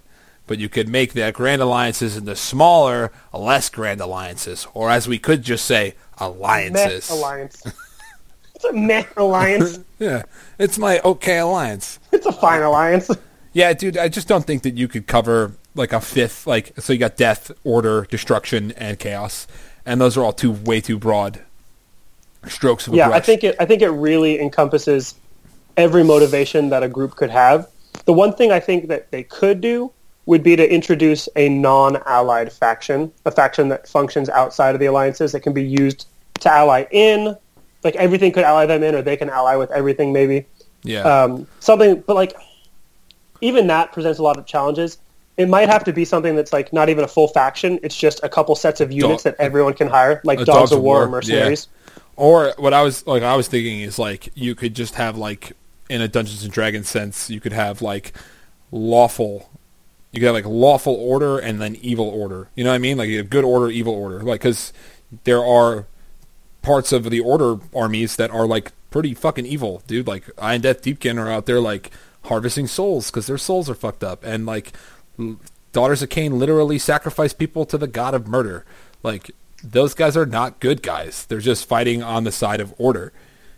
But you could make that Grand Alliances into smaller, less Grand Alliances, or as we could just say, Meh alliances. alliance. It's a meh alliance. Yeah, it's my okay alliance. It's a fine alliance. Yeah, dude, I just don't think that you could cover like a fifth, like so you got death, order, destruction, and chaos, and those are all too way too broad strokes of a yeah, I think it. I think it really encompasses every motivation that a group could have. The one thing I think that they could do would be to introduce a non-allied faction, a faction that functions outside of the alliances that can be used to ally in. Like everything could ally them in, or they can ally with everything. Maybe yeah, um, something, but like even that presents a lot of challenges. It might have to be something that's like not even a full faction. It's just a couple sets of units Dog- that everyone can hire, like a dogs, of war, or mercenaries. Or what I was like, I was thinking is like you could just have like in a Dungeons and Dragons sense, you could have like lawful. You could have like lawful order and then evil order. You know what I mean? Like you have good order, evil order. Like because there are parts of the order armies that are like pretty fucking evil, dude. Like Idoneth Deepkin are out there like harvesting souls because their souls are fucked up, and like Daughters of Khaine literally sacrifice people to the god of murder. Like those guys are not good guys. They're just fighting on the side of order.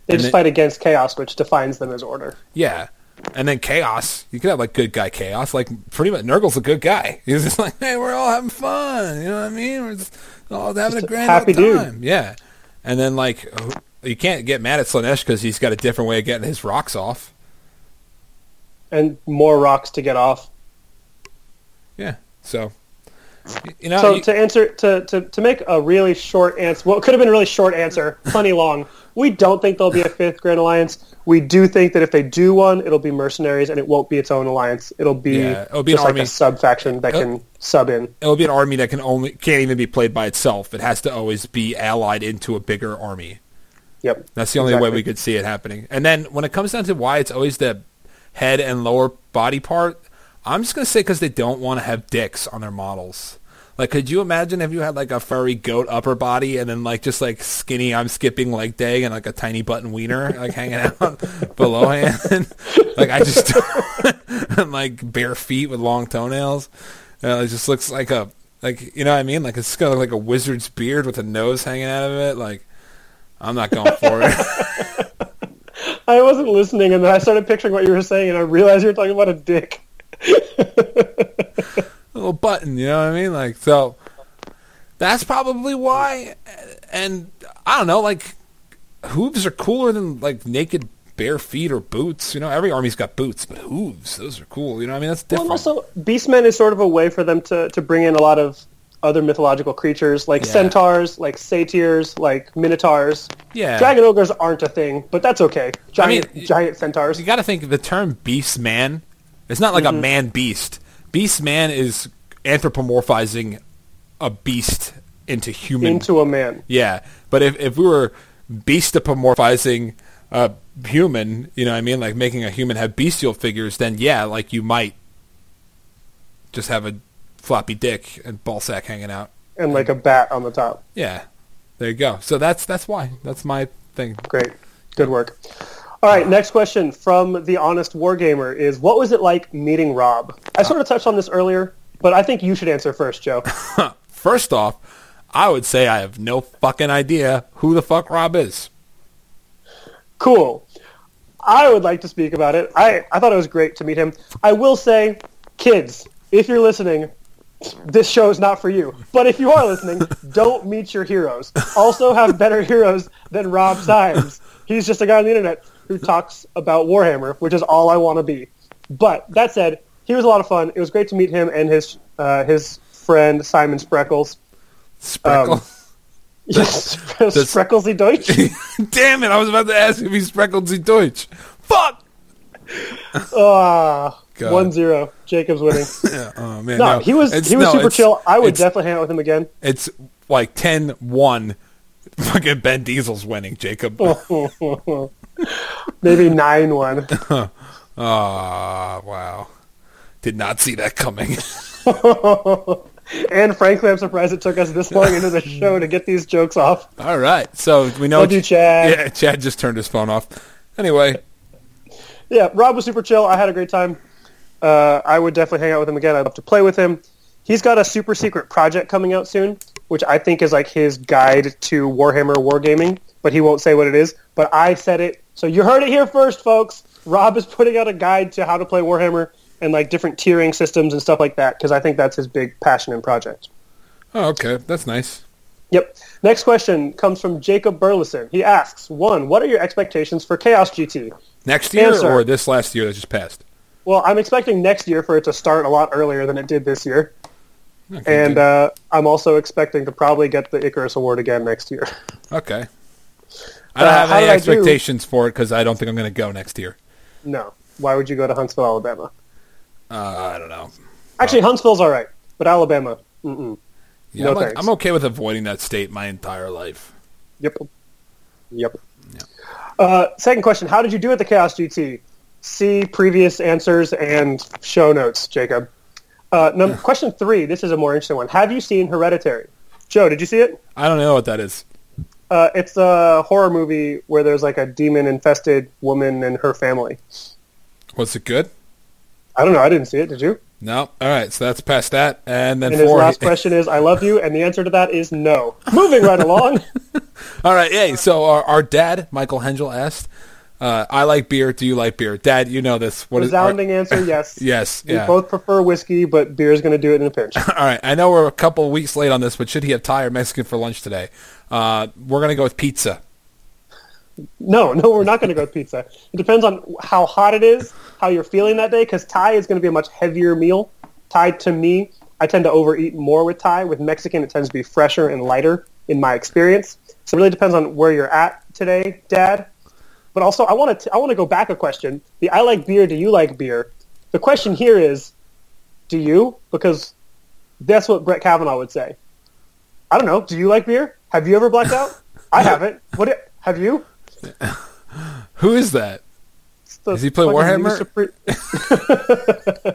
They And just fight against chaos, which defines them as order. Yeah. And then chaos, you could have like good guy chaos. Like pretty much, Nurgle's a good guy. He's just like, hey, we're all having fun. You know what I mean? We're just all having Just a grand happy old dude. time. Yeah. And then like, you can't get mad at Slaanesh because he's got a different way of getting his rocks off. and more rocks to get off. Yeah. So, you know, so you- to answer to, to, to make a really short answer, well, it could have been a really short answer, plenty long. We don't think there'll be a fifth Grand Alliance. We do think that if they do one, it'll be mercenaries and it won't be its own alliance. It'll be, Yeah, it'll be an just like army. a sub faction that Uh, can sub in. it'll be an army that can only can't even be played by itself. It has to always be allied into a bigger army. Yep. That's the only way we could see it happening. And then when it comes down to why it's always the head and lower body part, I'm just gonna say because they don't want to have dicks on their models. Like, could you imagine if you had like a furry goat upper body and then like just like skinny I'm skipping leg day and like a tiny button wiener like hanging out below hand? like I just and like bare feet with long toenails. It just looks like a like you know what I mean? Like it's got like a wizard's beard with a nose hanging out of it. Like I'm not going for it. I wasn't listening, and then I started picturing what you were saying, and I realized you were talking about a dick. little button, you know what I mean? Like so that's probably why and I don't know, like hooves are cooler than like naked bare feet or boots. You know, every army's got boots, but hooves, those are cool. You know what I mean? That's Well, different. and also, Beastmen is sort of a way for them to, to bring in a lot of other mythological creatures, like Yeah. centaurs, like satyrs, like minotaurs. yeah. Dragon ogres aren't a thing, but that's okay. Giant, mean, giant centaurs. you got to think the term beast man. It's not like Mm-hmm. a man beast. Beast man is anthropomorphizing a beast into human into a man. Yeah, but if if we were beastapomorphizing a human, you know what I mean, like making a human have bestial figures, then yeah, like you might just have a floppy dick and ball sack hanging out. and like a bat on the top. Yeah, there you go. So that's that's why. That's my thing. Great. Good work. All right, next question from the honest wargamer is what was it like meeting Rob? I sort of touched on this earlier, but I think you should answer first, Joe. First off, I would say I have no fucking idea who the fuck Rob is. Cool. I would like to speak about it. I, I thought it was great to meet him. I will say, kids, if you're listening, this show is not for you. But if you are listening, don't meet your heroes. Also have better heroes than Rob Symes. He's just a guy on the internet who talks about Warhammer, which is all I want to be. But that said, he was a lot of fun. It was great to meet him and his uh, his friend Simon Spreckles. Spreckle. Um, Yes, Spreckles Deutsch. Damn it! I was about to ask if he's spreckled in Deutsch. Fuck. Ah, God. one zero. Jacob's winning. Yeah, oh man. No, he was he was no, super chill. I would definitely hang out with him again. It's like 10-1 Fucking Ben Diesel's winning, Jacob. Maybe nine one. Ah, wow. Did not see that coming. and frankly, I'm surprised it took us this long into the show to get these jokes off. All right, so we know. Love you, Chad. Yeah, Chad just turned his phone off. Anyway, Yeah, Rob was super chill. I had a great time. Uh, I would definitely hang out with him again. I'd love to play with him. He's got a super secret project coming out soon, which I think is like his guide to Warhammer Wargaming, but he won't say what it is. But I said it, so you heard it here first, folks. Rob is putting out a guide to how to play Warhammer and like different tiering systems and stuff like that because I think that's his big passion and project. oh, okay, that's nice. Yep. Next question comes from Jacob Burleson. He asks, one, what are your expectations for Chaos GT? Next year Answer. or this last year that just passed? Well, I'm expecting next year for it to start a lot earlier than it did this year. Okay, And uh, I'm also expecting to probably get the Icarus Award again next year. okay. I don't uh, have any I do? expectations for it because I don't think I'm going to go next year. no. Why would you go to Huntsville, Alabama? Uh, I don't know. Actually, Huntsville's all right, but Alabama, mm-mm. Yeah, No I'm, like-. I'm okay with avoiding that state my entire life. Yep. Yep. Uh, second question: How did you do at the Chaos GT? See previous answers and show notes, Jacob. Uh, num- question three. This is a more interesting one. Have you seen Hereditary? Joe, did you see it? I don't know what that is. Uh, it's a horror movie where there's like a demon-infested woman and her family. Was it good? I don't know. I didn't see it. Did you? No. All right, so that's past that, and then And his four. last question is, "I love you," and the answer to that is no. Moving right along. All right, hey. So our, our dad, Michael Hengel, asked, uh, "I like beer. Do you like beer, Dad? You know this. What is our- Resounding answer: Yes. Yes. We Yeah. both prefer whiskey, but beer is going to do it in a pinch. All right. I know we're a couple weeks late on this, but should he have Thai or Mexican for lunch today? Uh, we're gonna go with pizza. No, no, we're not going to go with pizza. It depends on how hot it is, how you're feeling that day, because Thai is going to be a much heavier meal. Thai, to me, I tend to overeat more with Thai. With Mexican, it tends to be fresher and lighter in my experience. So it really depends on where you're at today, Dad. But also, I want to I want to go back a question. The I like beer. Do you like beer? The question here is, do you? Because that's what Brett Kavanaugh would say. I don't know. Do you like beer? Have you ever blacked out? I haven't. What have you? Who is that? The Does he play Warhammer? Supre-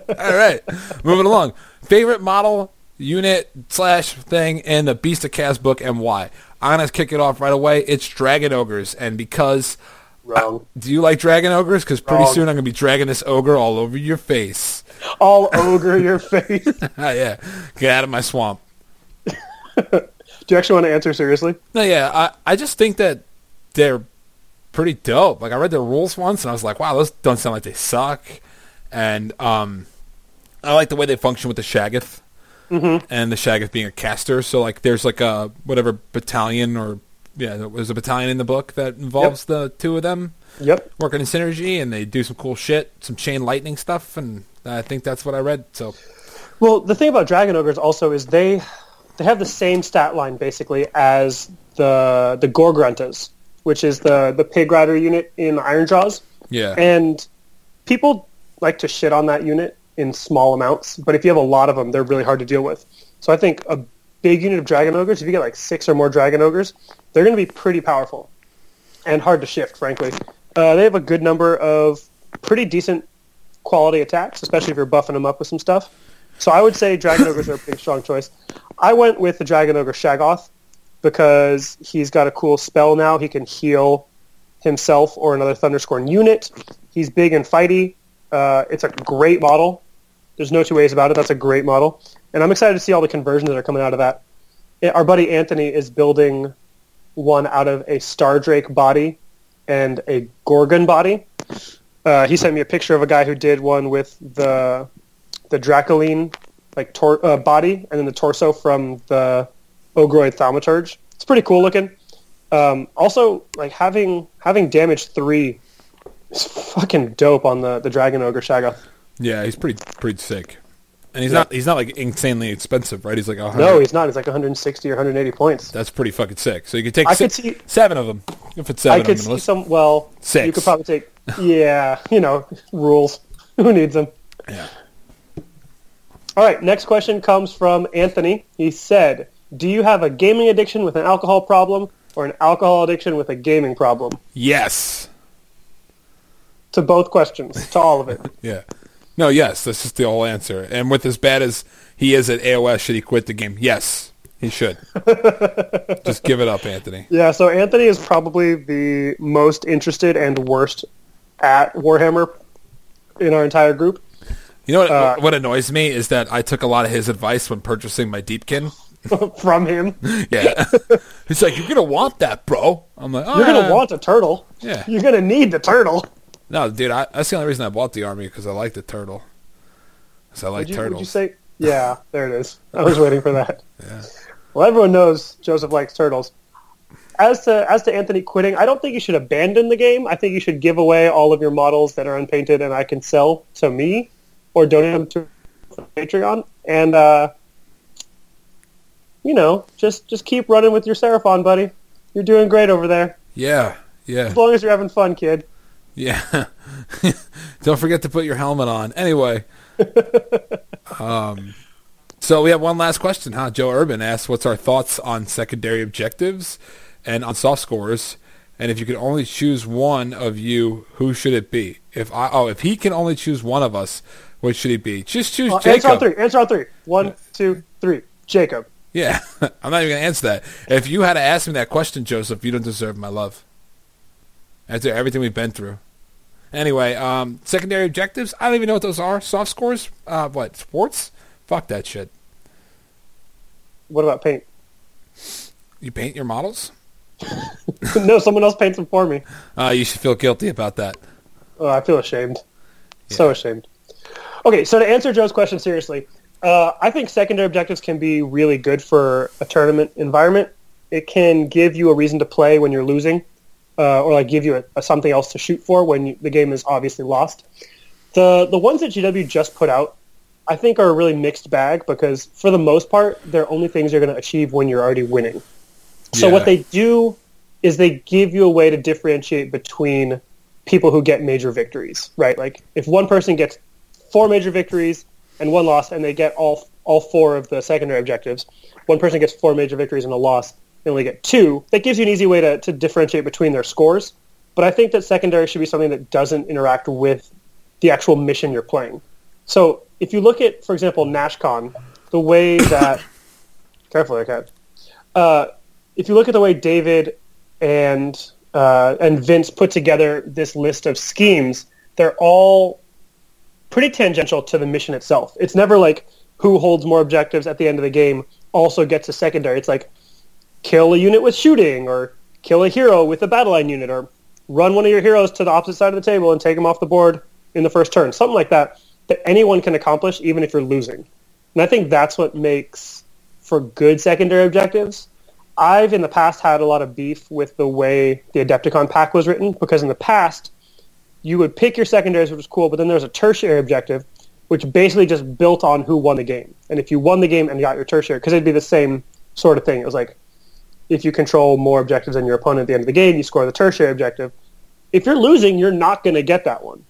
All right, moving along. Favorite model, unit slash thing in the Beasts of Chaos book and why? I'm gonna kick it off right away. It's Dragon Ogres, and because Wrong. do you like Dragon Ogres? Because pretty Wrong. soon I'm gonna be dragging this ogre all over your face. All ogre your face. Ah, yeah, get out of my swamp. Do you actually want to answer seriously? No, yeah, I I just think that they're pretty dope. Like I read their rules once, and I was like, wow, those don't sound like they suck. And um, I like the way they function with the Shaggoth, Mm-hmm. and the Shaggoth being a caster. So like, there's like a whatever battalion or yeah, there's a battalion in the book that involves the two of them Yep. working in synergy, and they do some cool shit, some chain lightning stuff, and I think that's what I read. So Well, the thing about dragon ogres also is they they have the same stat line basically as the the Gore-Gruntas, which is the the pig rider unit in Ironjawz, yeah, and people like to shit on that unit in small amounts. But if you have a lot of them, they're really hard to deal with. So I think a big unit of dragon ogres, if you get like six or more dragon ogres, they're going to be pretty powerful and hard to shift. Frankly, uh, they have a good number of pretty decent quality attacks, especially if you're buffing them up with some stuff. So I would say dragon ogres are a pretty strong choice. I went with the dragon ogre Shaggoth because he's got a cool spell now. He can heal himself or another Thunderscorn unit. He's big and fighty. Uh, it's a great model. There's no two ways about it. That's a great model, and I'm excited to see all the conversions that are coming out of that. Our buddy Anthony is building one out of a Stardrake body and a Gorgon body. Uh, he sent me a picture of a guy who did one with the the Dracoline like tor- uh, body and then the torso from the Ogroid Thaumaturge. It's pretty cool looking. Um, also, like having having damage three is fucking dope on the the Dragon Ogre Shaggoth. yeah, he's pretty pretty sick, and he's Yeah. not he's not like insanely expensive, right? He's like a hundred. No, he's not. He's like 160 or 180 points. That's pretty fucking sick. So you could take I si- could see- seven of them. If it's seven, I could see some. Well, Six. You could probably take. Yeah, you know, rules. Who needs them? yeah. All right, next question comes from Anthony. He said, "Do you have a gaming addiction with an alcohol problem? or an alcohol addiction with a gaming problem? Yes. To both questions, to all of it. Yeah. No, yes, that's just the whole answer. And with as bad as he is at AOS, should he quit the game? Yes, he should. just give it up, Anthony. Yeah, so Anthony is probably the most interested and worst at Warhammer in our entire group. You know what, Uh, what annoys me is that I took a lot of his advice when purchasing my Deepkin. From him, Yeah. He's like, you're going to want that, bro. I'm like, oh, you're gonna want a turtle. Yeah. You're gonna need the turtle. No, dude, I, that's the only reason I bought the army because I like the turtle. Because I like Would you, turtles. would you say? Yeah, there it is. I was waiting for that. Yeah. Well, everyone knows Joseph likes turtles. As to as to Anthony quitting, I don't think you should abandon the game. I think you should give away all of your models that are unpainted and I can sell to me, or donate them to Patreon. And uh, you know, just just keep running with your Seraphon, buddy. You're doing great over there. yeah, yeah. As long as you're having fun, kid. Yeah. Don't forget to put your helmet on. Anyway. um, so we have one last question, huh? Joe Urban asks, what's our thoughts on secondary objectives and on soft scores? And if you could only choose one of you, who should it be? If I, oh, if he can only choose one of us, which should he be? Just choose Uh, answer on Jacob. three. Answer on three. One, two, three. Jacob. Yeah, I'm not even going to answer that. If you had to ask me that question, Joseph, you don't deserve my love. After everything we've been through. Anyway, um, secondary objectives. I don't even know what those are. Soft scores. Uh, what sports? Fuck that shit. What about paint? You paint your models. no, someone else paints them for me. Uh, you should feel guilty about that. Oh, I feel ashamed. So ashamed. Okay, so to answer Joe's question seriously, uh, I think secondary objectives can be really good for a tournament environment. It can give you a reason to play when you're losing, uh, or like give you a, a something else to shoot for when you, the game is obviously lost. The the ones that GW just put out, I think, are a really mixed bag because for the most part, they're only things you're going to achieve when you're already winning. So Yeah. what they do is they give you a way to differentiate between people who get major victories, right? Like if one person gets four major victories and one loss, and they get all all four of the secondary objectives, one person gets four major victories and a loss, they only get two. That gives you an easy way to, to differentiate between their scores. But I think that secondary should be something that doesn't interact with the actual mission you're playing. So if you look at, for example, NashCon, the way that carefully, okay. Uh, if you look at the way David and uh, and Vince put together this list of schemes, they're all pretty tangential to the mission itself. It's never like who holds more objectives at the end of the game also gets a secondary. It's like kill a unit with shooting or kill a hero with a battle line unit or run one of your heroes to the opposite side of the table and take them off the board in the first turn. Something like that that anyone can accomplish even if you're losing. And I think that's what makes for good secondary objectives. I've in the past had a lot of beef with the way the Adepticon pack was written because in the past you would pick your secondaries, which was cool, but then there was a tertiary objective, which basically just built on who won the game. And if you won the game and got your tertiary, because it'd be the same sort of thing. It was like if you control more objectives than your opponent at the end of the game, you score the tertiary objective. If you're losing, you're not going to get that one.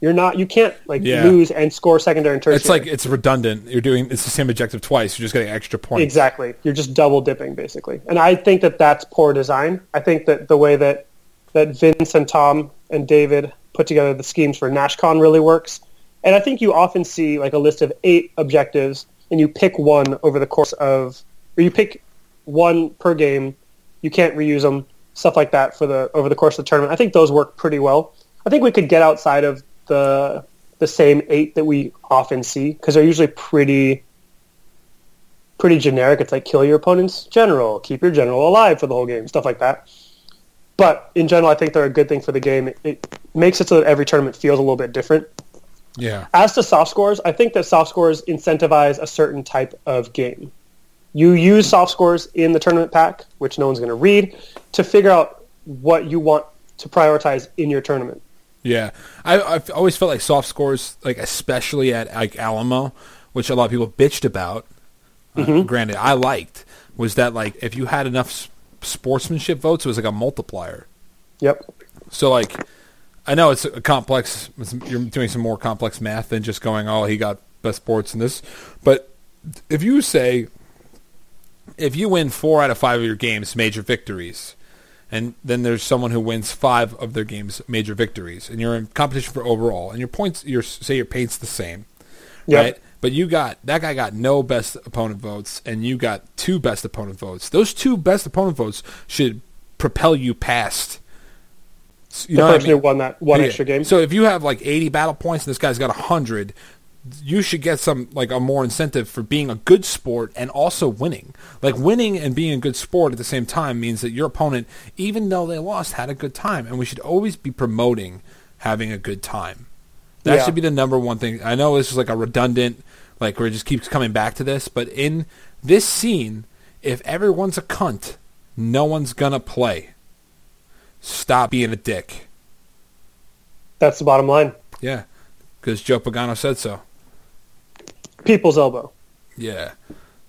You're not. You can't like Yeah. lose and score secondary and tertiary. It's like it's redundant. You're doing it's the same objective twice. You're just getting extra points. Exactly. You're just double dipping basically. And I think that that's poor design. I think that the way that that Vince and Tom and David put together the schemes for NashCon really works. And I think you often see like a list of eight objectives and you pick one over the course of or you pick one per game. You can't reuse them, stuff like that for the over the course of the tournament. I think those work pretty well. I think we could get outside of the the same eight that we often see because they're usually pretty pretty generic. It's like kill your opponent's general, keep your general alive for the whole game, stuff like that. But in general, I think they're a good thing for the game. It, it makes it so that every tournament feels a little bit different. Yeah. As to soft scores, I think that soft scores incentivize a certain type of game. You use soft scores in the tournament pack, which no one's going to read, to figure out what you want to prioritize in your tournament. Yeah, I, I've always felt like soft scores, like especially at like Alamo, which a lot of people bitched about. Uh, granted, I liked was that like if you had enough s- sportsmanship votes, it was like a multiplier. Yep. So like, I know it's a complex. it's- You're doing some more complex math than just going, "Oh, he got best sports in this." But if you say if you win four out of five of your games, major victories, and then there's someone who wins five of their games, major victories, and you're in competition for overall, and your points, your say your paint's the same, Yep. right? But you got that guy got no best opponent votes, and you got two best opponent votes. Those two best opponent votes should propel you past. You The know what I mean? who won that one Yeah. extra game. So if you have like 80 battle points and this guy's got 100, you should get some like a more incentive for being a good sport and also winning. Like winning and being a good sport at the same time means that your opponent, even though they lost, had a good time, and we should always be promoting having a good time. That Yeah. should be the number one thing. I know this is like a redundant, like where it just keeps coming back to this, but in this scene, if everyone's a cunt, no one's gonna play. Stop being a dick. That's the bottom line. Yeah, because Joe Pagano said so. People's elbow. Yeah,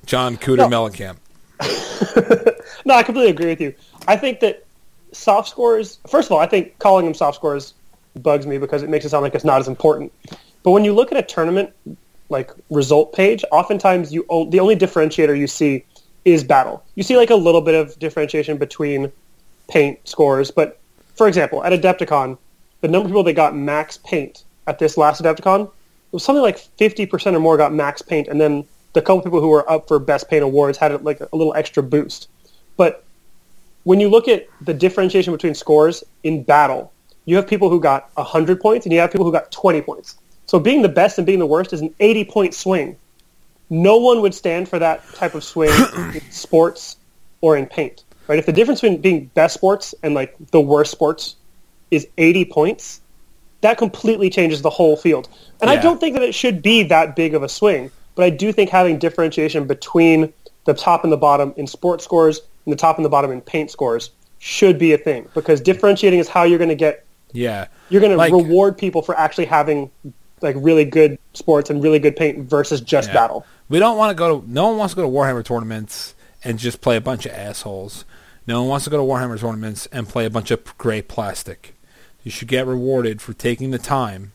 John Cougar No. Mellencamp. No, I completely agree with you. I think that soft scores. First of all, I think calling them soft scores bugs me because it makes it sound like it's not as important. But when you look at a tournament like result page, oftentimes you the only differentiator you see is battle. You see like a little bit of differentiation between paint scores, but for example, at Adepticon, the number of people that got max paint at this last Adepticon it was something like 50% or more got max paint, and then the couple people who were up for best paint awards had like a little extra boost. But when you look at the differentiation between scores in battle, you have people who got 100 points and you have people who got 20 points. So being the best and being the worst is an 80 point swing. No one would stand for that type of swing in sports or in paint. Right? If the difference between being best sports and like the worst sports is 80 points, that completely changes the whole field. And I don't think that it should be that big of a swing, but I do think having differentiation between the top and the bottom in sports scores and the top and the bottom in paint scores should be a thing because differentiating is how you're going to get Yeah, you're going to Like- reward people for actually having like really good sports and really good paint versus just Yeah. battle. we don't want to go to. No one wants to go to Warhammer tournaments and just play a bunch of assholes. No one wants to go to Warhammer tournaments and play a bunch of gray plastic. You should get rewarded for taking the time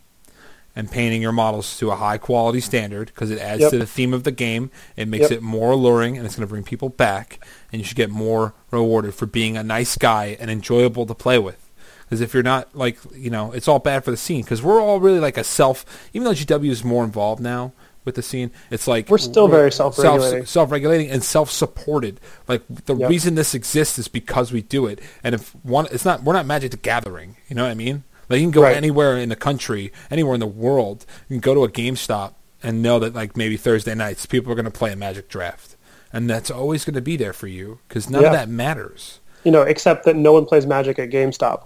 and painting your models to a high quality standard because it adds Yep. to the theme of the game. It makes Yep. it more alluring and it's going to bring people back. And you should get more rewarded for being a nice guy and enjoyable to play with. Because if you're not like you know, it's all bad for the scene. Because we're all really like a self. Even though GW is more involved now with the scene, it's like We're still very self-regulating. self, self-regulating and self-supported. Like the Yep. reason this exists is because we do it. And if one, it's not. We're not Magic the Gathering. You know what I mean? Like you can go Right. anywhere in the country, anywhere in the world. You can go to a GameStop and know that like maybe Thursday nights people are going to play a Magic draft, and that's always going to be there for you because none Yeah. of that matters. You know, except that no one plays Magic at GameStop.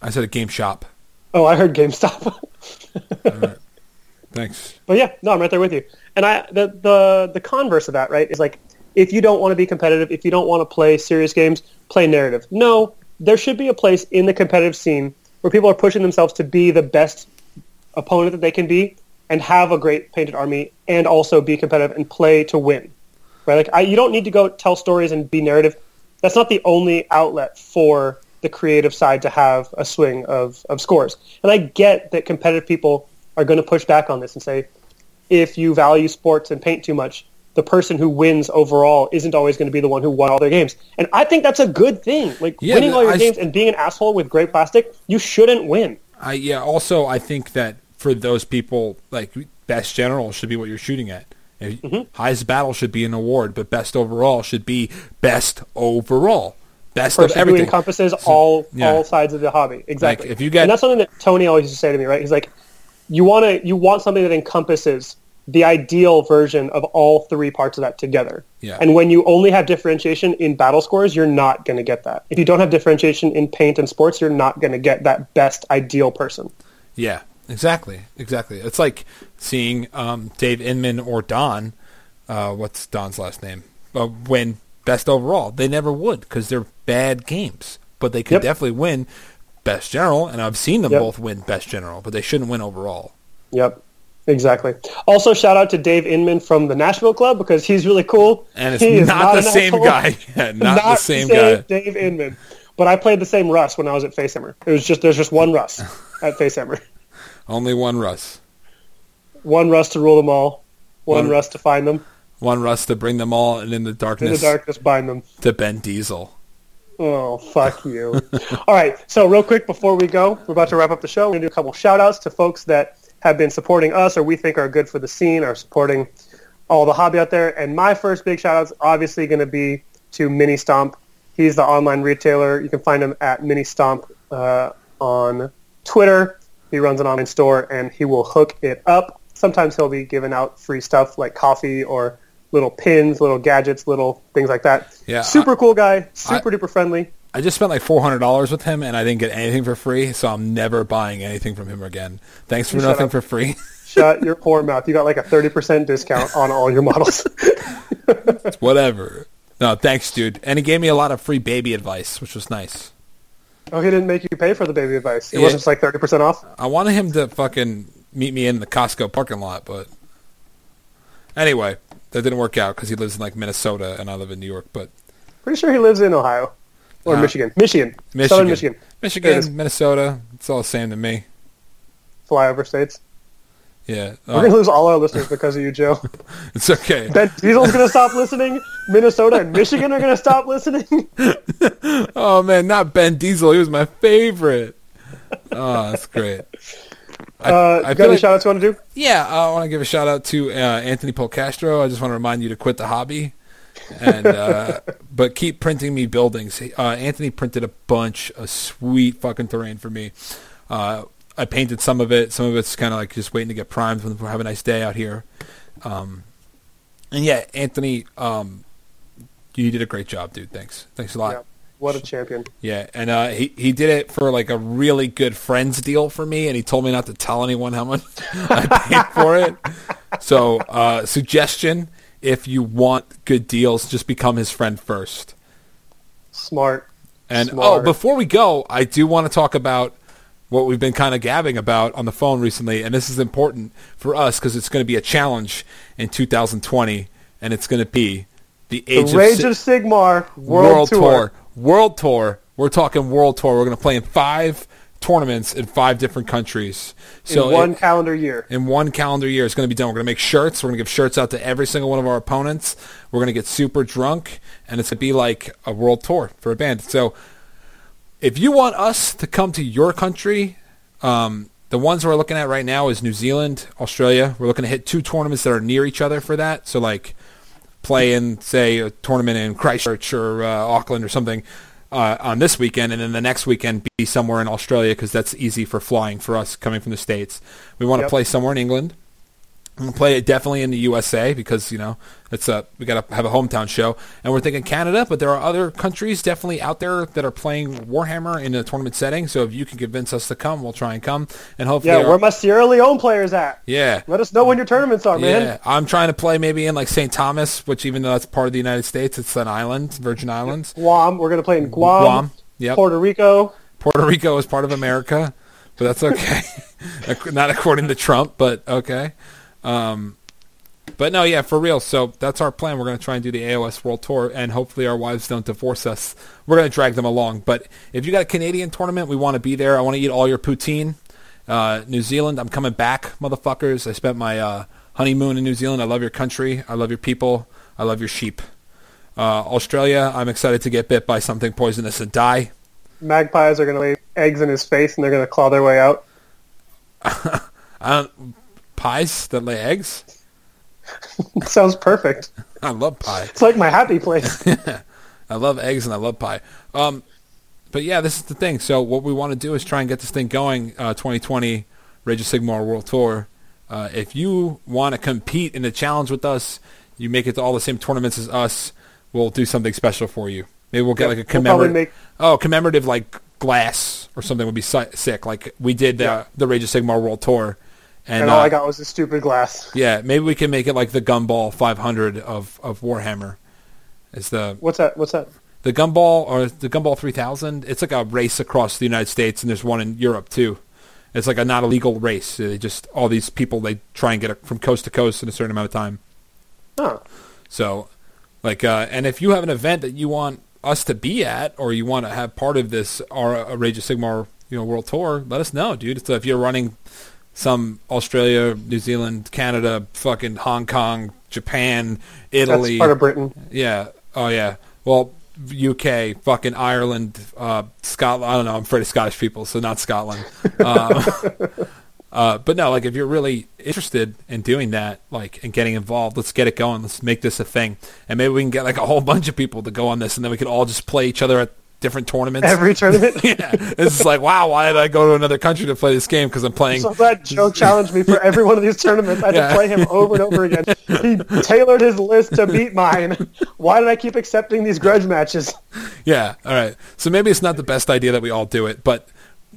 I said a game shop. Oh, I heard GameStop. Thanks. But yeah, no, I'm right there with you. And I the the the converse of that, right, is like if you don't want to be competitive, if you don't want to play serious games, play narrative. No, there should be a place in the competitive scene where people are pushing themselves to be the best opponent that they can be and have a great painted army and also be competitive and play to win. Right? Like I, you don't need to go tell stories and be narrative. That's not the only outlet for the creative side to have a swing of, of scores. And I get that competitive people are going to push back on this and say, if you value sports and paint too much, the person who wins overall isn't always going to be the one who won all their games. And I think that's a good thing. Like Yeah, winning all your I games and being an asshole with gray plastic, you shouldn't win. I yeah. Also, I think that for those people, like best general should be what you're shooting at. Mm-hmm. Highest battle should be an award, but best overall should be best overall, best Person of who everything. encompasses all yeah. all sides of the hobby. Exactly. if you get- and that's something that Tony always used to say to me, right? He's like, you want to you want something that encompasses the ideal version of all three parts of that together. Yeah. And when you only have differentiation in battle scores, you're not going to get that. If you don't have differentiation in paint and sports, you're not going to get that best ideal person. Yeah, exactly, exactly. It's like seeing um, Dave Inman or Don. Uh, what's Don's last name? Uh, win best overall. They never would because they're bad games, but they could Yep. definitely win best general. And I've seen them Yep. both win best general, but they shouldn't win overall. Yep. Exactly. Also, shout out to Dave Inman from the Nashville Club because he's really cool. And it's is not, the same asshole. guy. Yeah, not, the same guy. Dave Inman. But I played the same Russ when I was at Facehammer. It was just there's just one Russ at Facehammer. Only one Russ. One Russ to rule them all. One One- Russ to find them. One Russ to bring them all, and in the darkness, In the darkness, bind them. to Ben Diesel. Oh, fuck you. All right. So real quick before we go, we're about to wrap up the show. We're going to do a couple shout outs to folks that have been supporting us or we think are good for the scene or supporting all the hobby out there. And my first big shout out is obviously going to be to Mini Stomp. He's the online retailer. You can find him at Mini Stomp uh, on Twitter. He runs an online store and he will hook it up. Sometimes he'll be giving out free stuff like coffee or little pins, little gadgets, little things like that. Yeah, Super cool guy, super duper friendly. I just spent like four hundred dollars with him, and I didn't get anything for free, so I'm never buying anything from him again. Thanks for Shut nothing for free. Shut your poor mouth. You got like a 30% discount on all your models. Whatever. No, thanks, dude. And he gave me a lot of free baby advice, which was nice. oh, he didn't make you pay for the baby advice. It Yeah. wasn't just like 30% off? I wanted him to fucking meet me in the Costco parking lot, but anyway, that didn't work out because he lives in like Minnesota and I live in New York. But Pretty sure he lives in Ohio. Or Uh, Michigan. Michigan. Michigan, Southern Michigan. It Michigan. Minnesota, it's all the same to me. Flyover states. Yeah, We're going to uh, lose all our listeners because of you, Joe. it's okay. Ben Diesel's going to stop listening. Minnesota and Michigan are going to stop listening. Oh man, not Ben Diesel. He was my favorite. Oh, that's great. I, Uh, I got any like- shout-outs you want to do? Yeah, I want to give a shout out to uh, Anthony Polcastro. I just want to remind you to quit the hobby, and uh, but keep printing me buildings. Uh, Anthony printed a bunch of sweet fucking terrain for me. Uh, I painted some of it. Some of it's kind of like just waiting to get primed when we have a nice day out here. Um, and yeah, Anthony, um, you did a great job, dude. Thanks, thanks a lot. What a champion. Yeah, and uh, he he did it for like a really good friends deal for me, and he told me not to tell anyone how much I paid for it. So, uh, suggestion: if you want good deals, just become his friend first. Smart. And Smart. oh, before we go, I do want to talk about what we've been kind of gabbing about on the phone recently, and this is important for us because it's going to be a challenge in 2020, and it's going to be the The age Rage Si- of Sigmar World, Tour. World Tour. We're talking World Tour. We're going to play in five tournaments in five different countries. So in one it- calendar year. in one calendar year, it's going to be done. We're going to make shirts. We're going to give shirts out to every single one of our opponents. We're going to get super drunk, and it's going to be like a world tour for a band. So if you want us to come to your country, um, the ones we're looking at right now is New Zealand, Australia. We're looking to hit two tournaments that are near each other for that. So like play in, say, a tournament in Christchurch or uh, Auckland or something uh, on this weekend, and then the next weekend be somewhere in Australia because that's easy for flying for us coming from the States. We want to Yep. play somewhere in England. I'm gonna play it definitely in the USA because you know it's a we gotta have a hometown show, and we're thinking Canada, but there are other countries definitely out there that are playing Warhammer in a tournament setting. So if you can convince us to come, we'll try and come, and hopefully, Yeah, our- where my Sierra Leone players at? yeah, Let us know when your tournaments are, man. yeah. I'm trying to play maybe in like St. Thomas, which even though that's part of the United States, it's an island, Virgin Islands. Guam. We're going to play in Guam, Guam, yeah. Puerto Rico. Puerto Rico is part of America, but that's okay. Not according to Trump, but okay. Um, but no, yeah, for real. So that's our plan. We're going to try and do the AOS World Tour, and hopefully our wives don't divorce us. We're going to drag them along. But if you got a Canadian tournament, we want to be there. I want to eat all your poutine. Uh, New Zealand, I'm coming back, motherfuckers. I spent my uh, honeymoon in New Zealand. I love your country. I love your people. I love your sheep. Uh, Australia, I'm excited to get bit by something poisonous and die. Magpies are going to lay eggs in his face, and they're going to claw their way out. I don't, pies that lay eggs. Sounds perfect. I love pie. It's like my happy place. I love eggs and I love pie. Um, but yeah, this is the thing. So what we want to do is try and get this thing going. Uh, 2020 Rage of Sigmar World Tour. Uh, if you want to compete in a challenge with us, you make it to all the same tournaments as us. We'll do something special for you. Maybe we'll get Yep, like a we'll commemorative. make- oh, commemorative like glass or something would be si- sick. Like we did the Yeah. the Rage of Sigmar World Tour. And, and all uh, I got was a stupid glass. Yeah, maybe we can make it like the Gumball 500 of, of Warhammer. It's the What's that? What's that? the Gumball or the Gumball 3000. It's like a race across the United States, and there's one in Europe too. It's like a not illegal race. They just all these people they try and get it from coast to coast in a certain amount of time. Oh, So, like, uh, and if you have an event that you want us to be at, or you want to have part of this our uh, Rage of Sigmar, you know, World Tour, let us know, dude. So if you're running some Australia, New Zealand, Canada, fucking Hong Kong, Japan, That's Italy. part of Britain. Yeah. Oh yeah. Well, UK, fucking Ireland, uh, Scotland. I don't know. I'm afraid of Scottish people, so not Scotland. Uh, uh, but no, like if you're really interested in doing that, like and getting involved, let's get it going. Let's make this a thing, and maybe we can get like a whole bunch of people to go on this, and then we can all just play each other at different tournaments. Every tournament. yeah, it's just like wow, why did I go to another country to play this game? Because I'm playing. So glad Joe challenged me for every one of these tournaments. I had Yeah. to play him over and over again. He tailored his list to beat mine. Why did I keep accepting these grudge matches? Yeah. All right. So maybe it's not the best idea that we all do it, but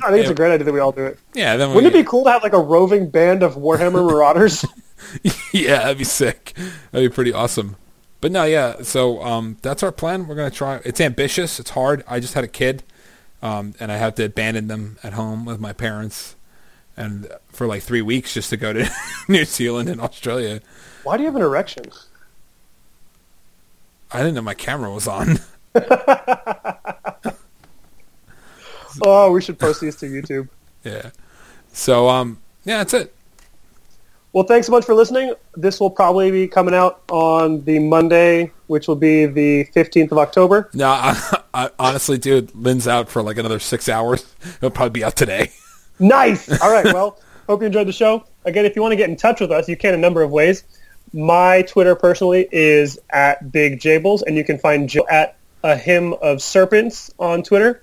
I think it's a great idea that we all do it. yeah, then we, Wouldn't it be cool to have like a roving band of Warhammer Marauders? yeah, that'd be sick. That'd be pretty awesome. But no, yeah. So um, that's our plan. We're gonna try. It's ambitious. It's hard. I just had a kid, um, and I had to abandon them at home with my parents, and for like three weeks just to go to New Zealand and Australia. Why do you have an erection? I didn't know my camera was on. Oh, we should post these to YouTube. yeah. So um, yeah, that's it. Well, thanks so much for listening. This will probably be coming out on the Monday, which will be the 15th of October. No, I, I, honestly, dude, Lynn's out for like another six hours. It'll probably be out today. Nice. All right. Well, hope you enjoyed the show. Again, if you want to get in touch with us, you can a number of ways. My Twitter personally is at Big Jables, and you can find Joe at a hymn of serpents on Twitter.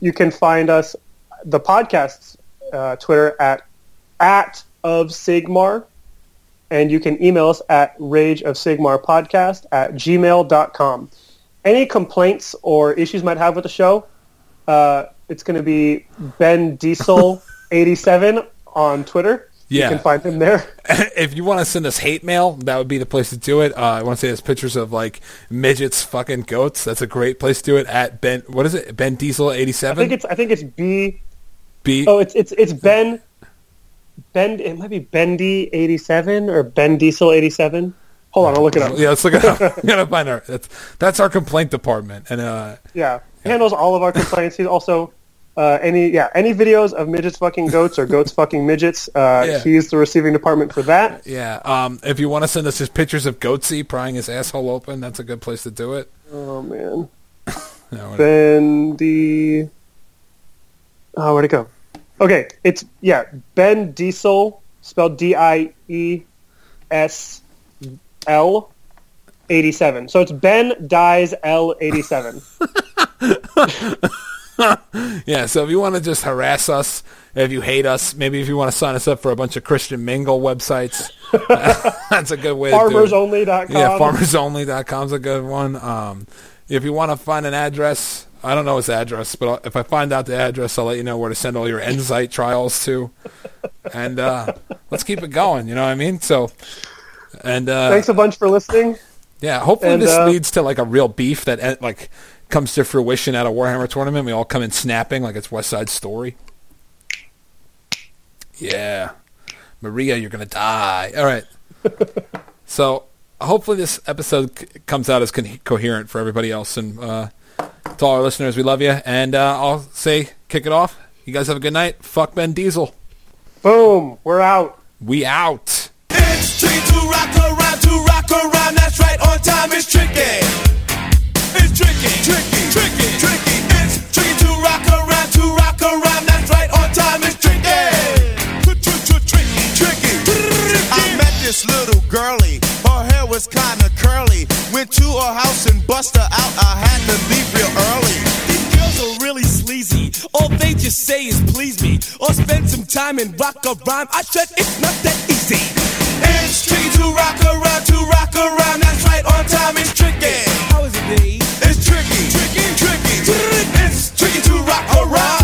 You can find us, the podcast's uh, Twitter at at of Sigmar, and you can email us at rageofsigmarpodcast of Sigmar podcast at gmail.com. Any complaints or issues you might have with the show, uh, it's going to be Ben Diesel 87 on Twitter. Yeah. You can find him there. if you want to send us hate mail, that would be the place to do it. Uh, I want to say there's pictures of like midgets fucking goats. That's a great place to do it. At Ben, what is it? Ben Diesel eighty seven. I think it's I think it's B. B. Oh, it's it's it's Ben. Ben. It might be Bendy 87 or Ben Diesel 87. Hold on, I'll look it up. yeah, let's look it up. we gotta find our. That's that's our complaint department, and uh, Yeah, he handles all of our complaints. He's also uh, any yeah any videos of midgets fucking goats or goats fucking midgets. Uh, Yeah. He's the receiving department for that. yeah. Um, if you want to send us just pictures of Goatse prying his asshole open, that's a good place to do it. Oh man, You know, Bendy. Oh, where'd it go? Okay, it's yeah Ben Diesel spelled D I E S L. 87. So it's Ben Dies L 87. Yeah, so if you want to just harass us, if you hate us, maybe if you want to sign us up for a bunch of Christian Mingle websites, that's a good way to do it. FarmersOnly.com. Yeah, farmersonly.com is a good one. Um, if you want to find an address, I don't know his address, but if I find out the address, I'll let you know where to send all your Enzyte trials to. And uh, let's keep it going, you know what I mean? So, and uh, Thanks a bunch for listening. yeah, hopefully And, this uh, leads to like a real beef that uh, like comes to fruition at a Warhammer tournament. We all come in snapping like it's West Side Story. Yeah, Maria, you're gonna die. All right. so hopefully this episode c- comes out as con- coherent for everybody else, and uh, to all our listeners, we love you. And uh, I'll say, kick it off. You guys have a good night. Fuck Ben Diesel. Boom. We're out. We out. It's tricky to rock around, to rock around. That's right, on time is tricky. It's tricky, tricky, tricky, tricky. It's tricky to rock around, to rock around. That's right, on time is tricky. Tricky, tricky. I met this little girlie was kinda curly. Went to her house and bust her out. I had to leave real early. These girls are really sleazy. All they just say is please me. Or spend some time and rock a rhyme. I said it's not that easy. It's tricky to rock around, to rock around. That's right, on time is tricky. How is it, Dave? It's tricky, tricky, tricky. It's tricky to rock around.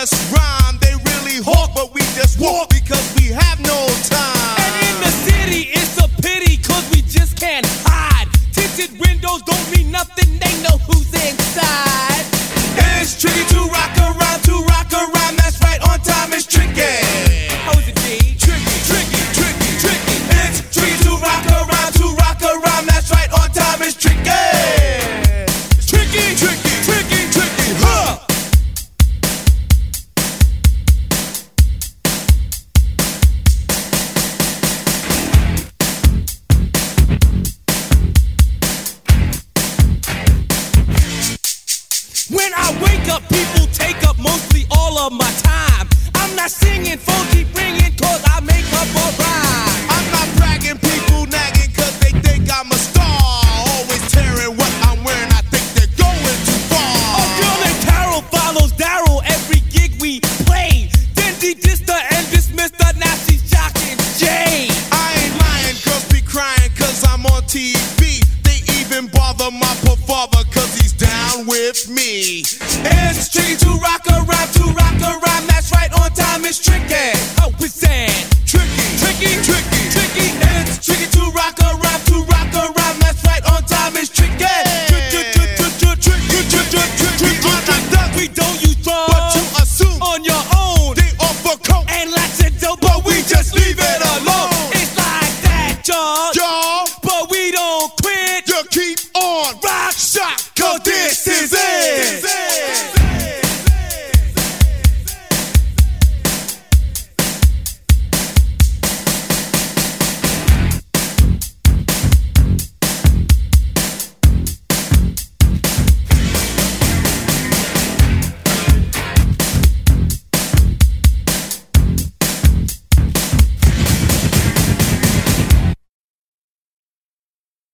us rhyme. They really hawk, but we just walk because we have no time. And in the city, it's a pity, cause we just can't hide. Tinted windows don't mean nothing, they know who's inside. And it's tricky to and funky.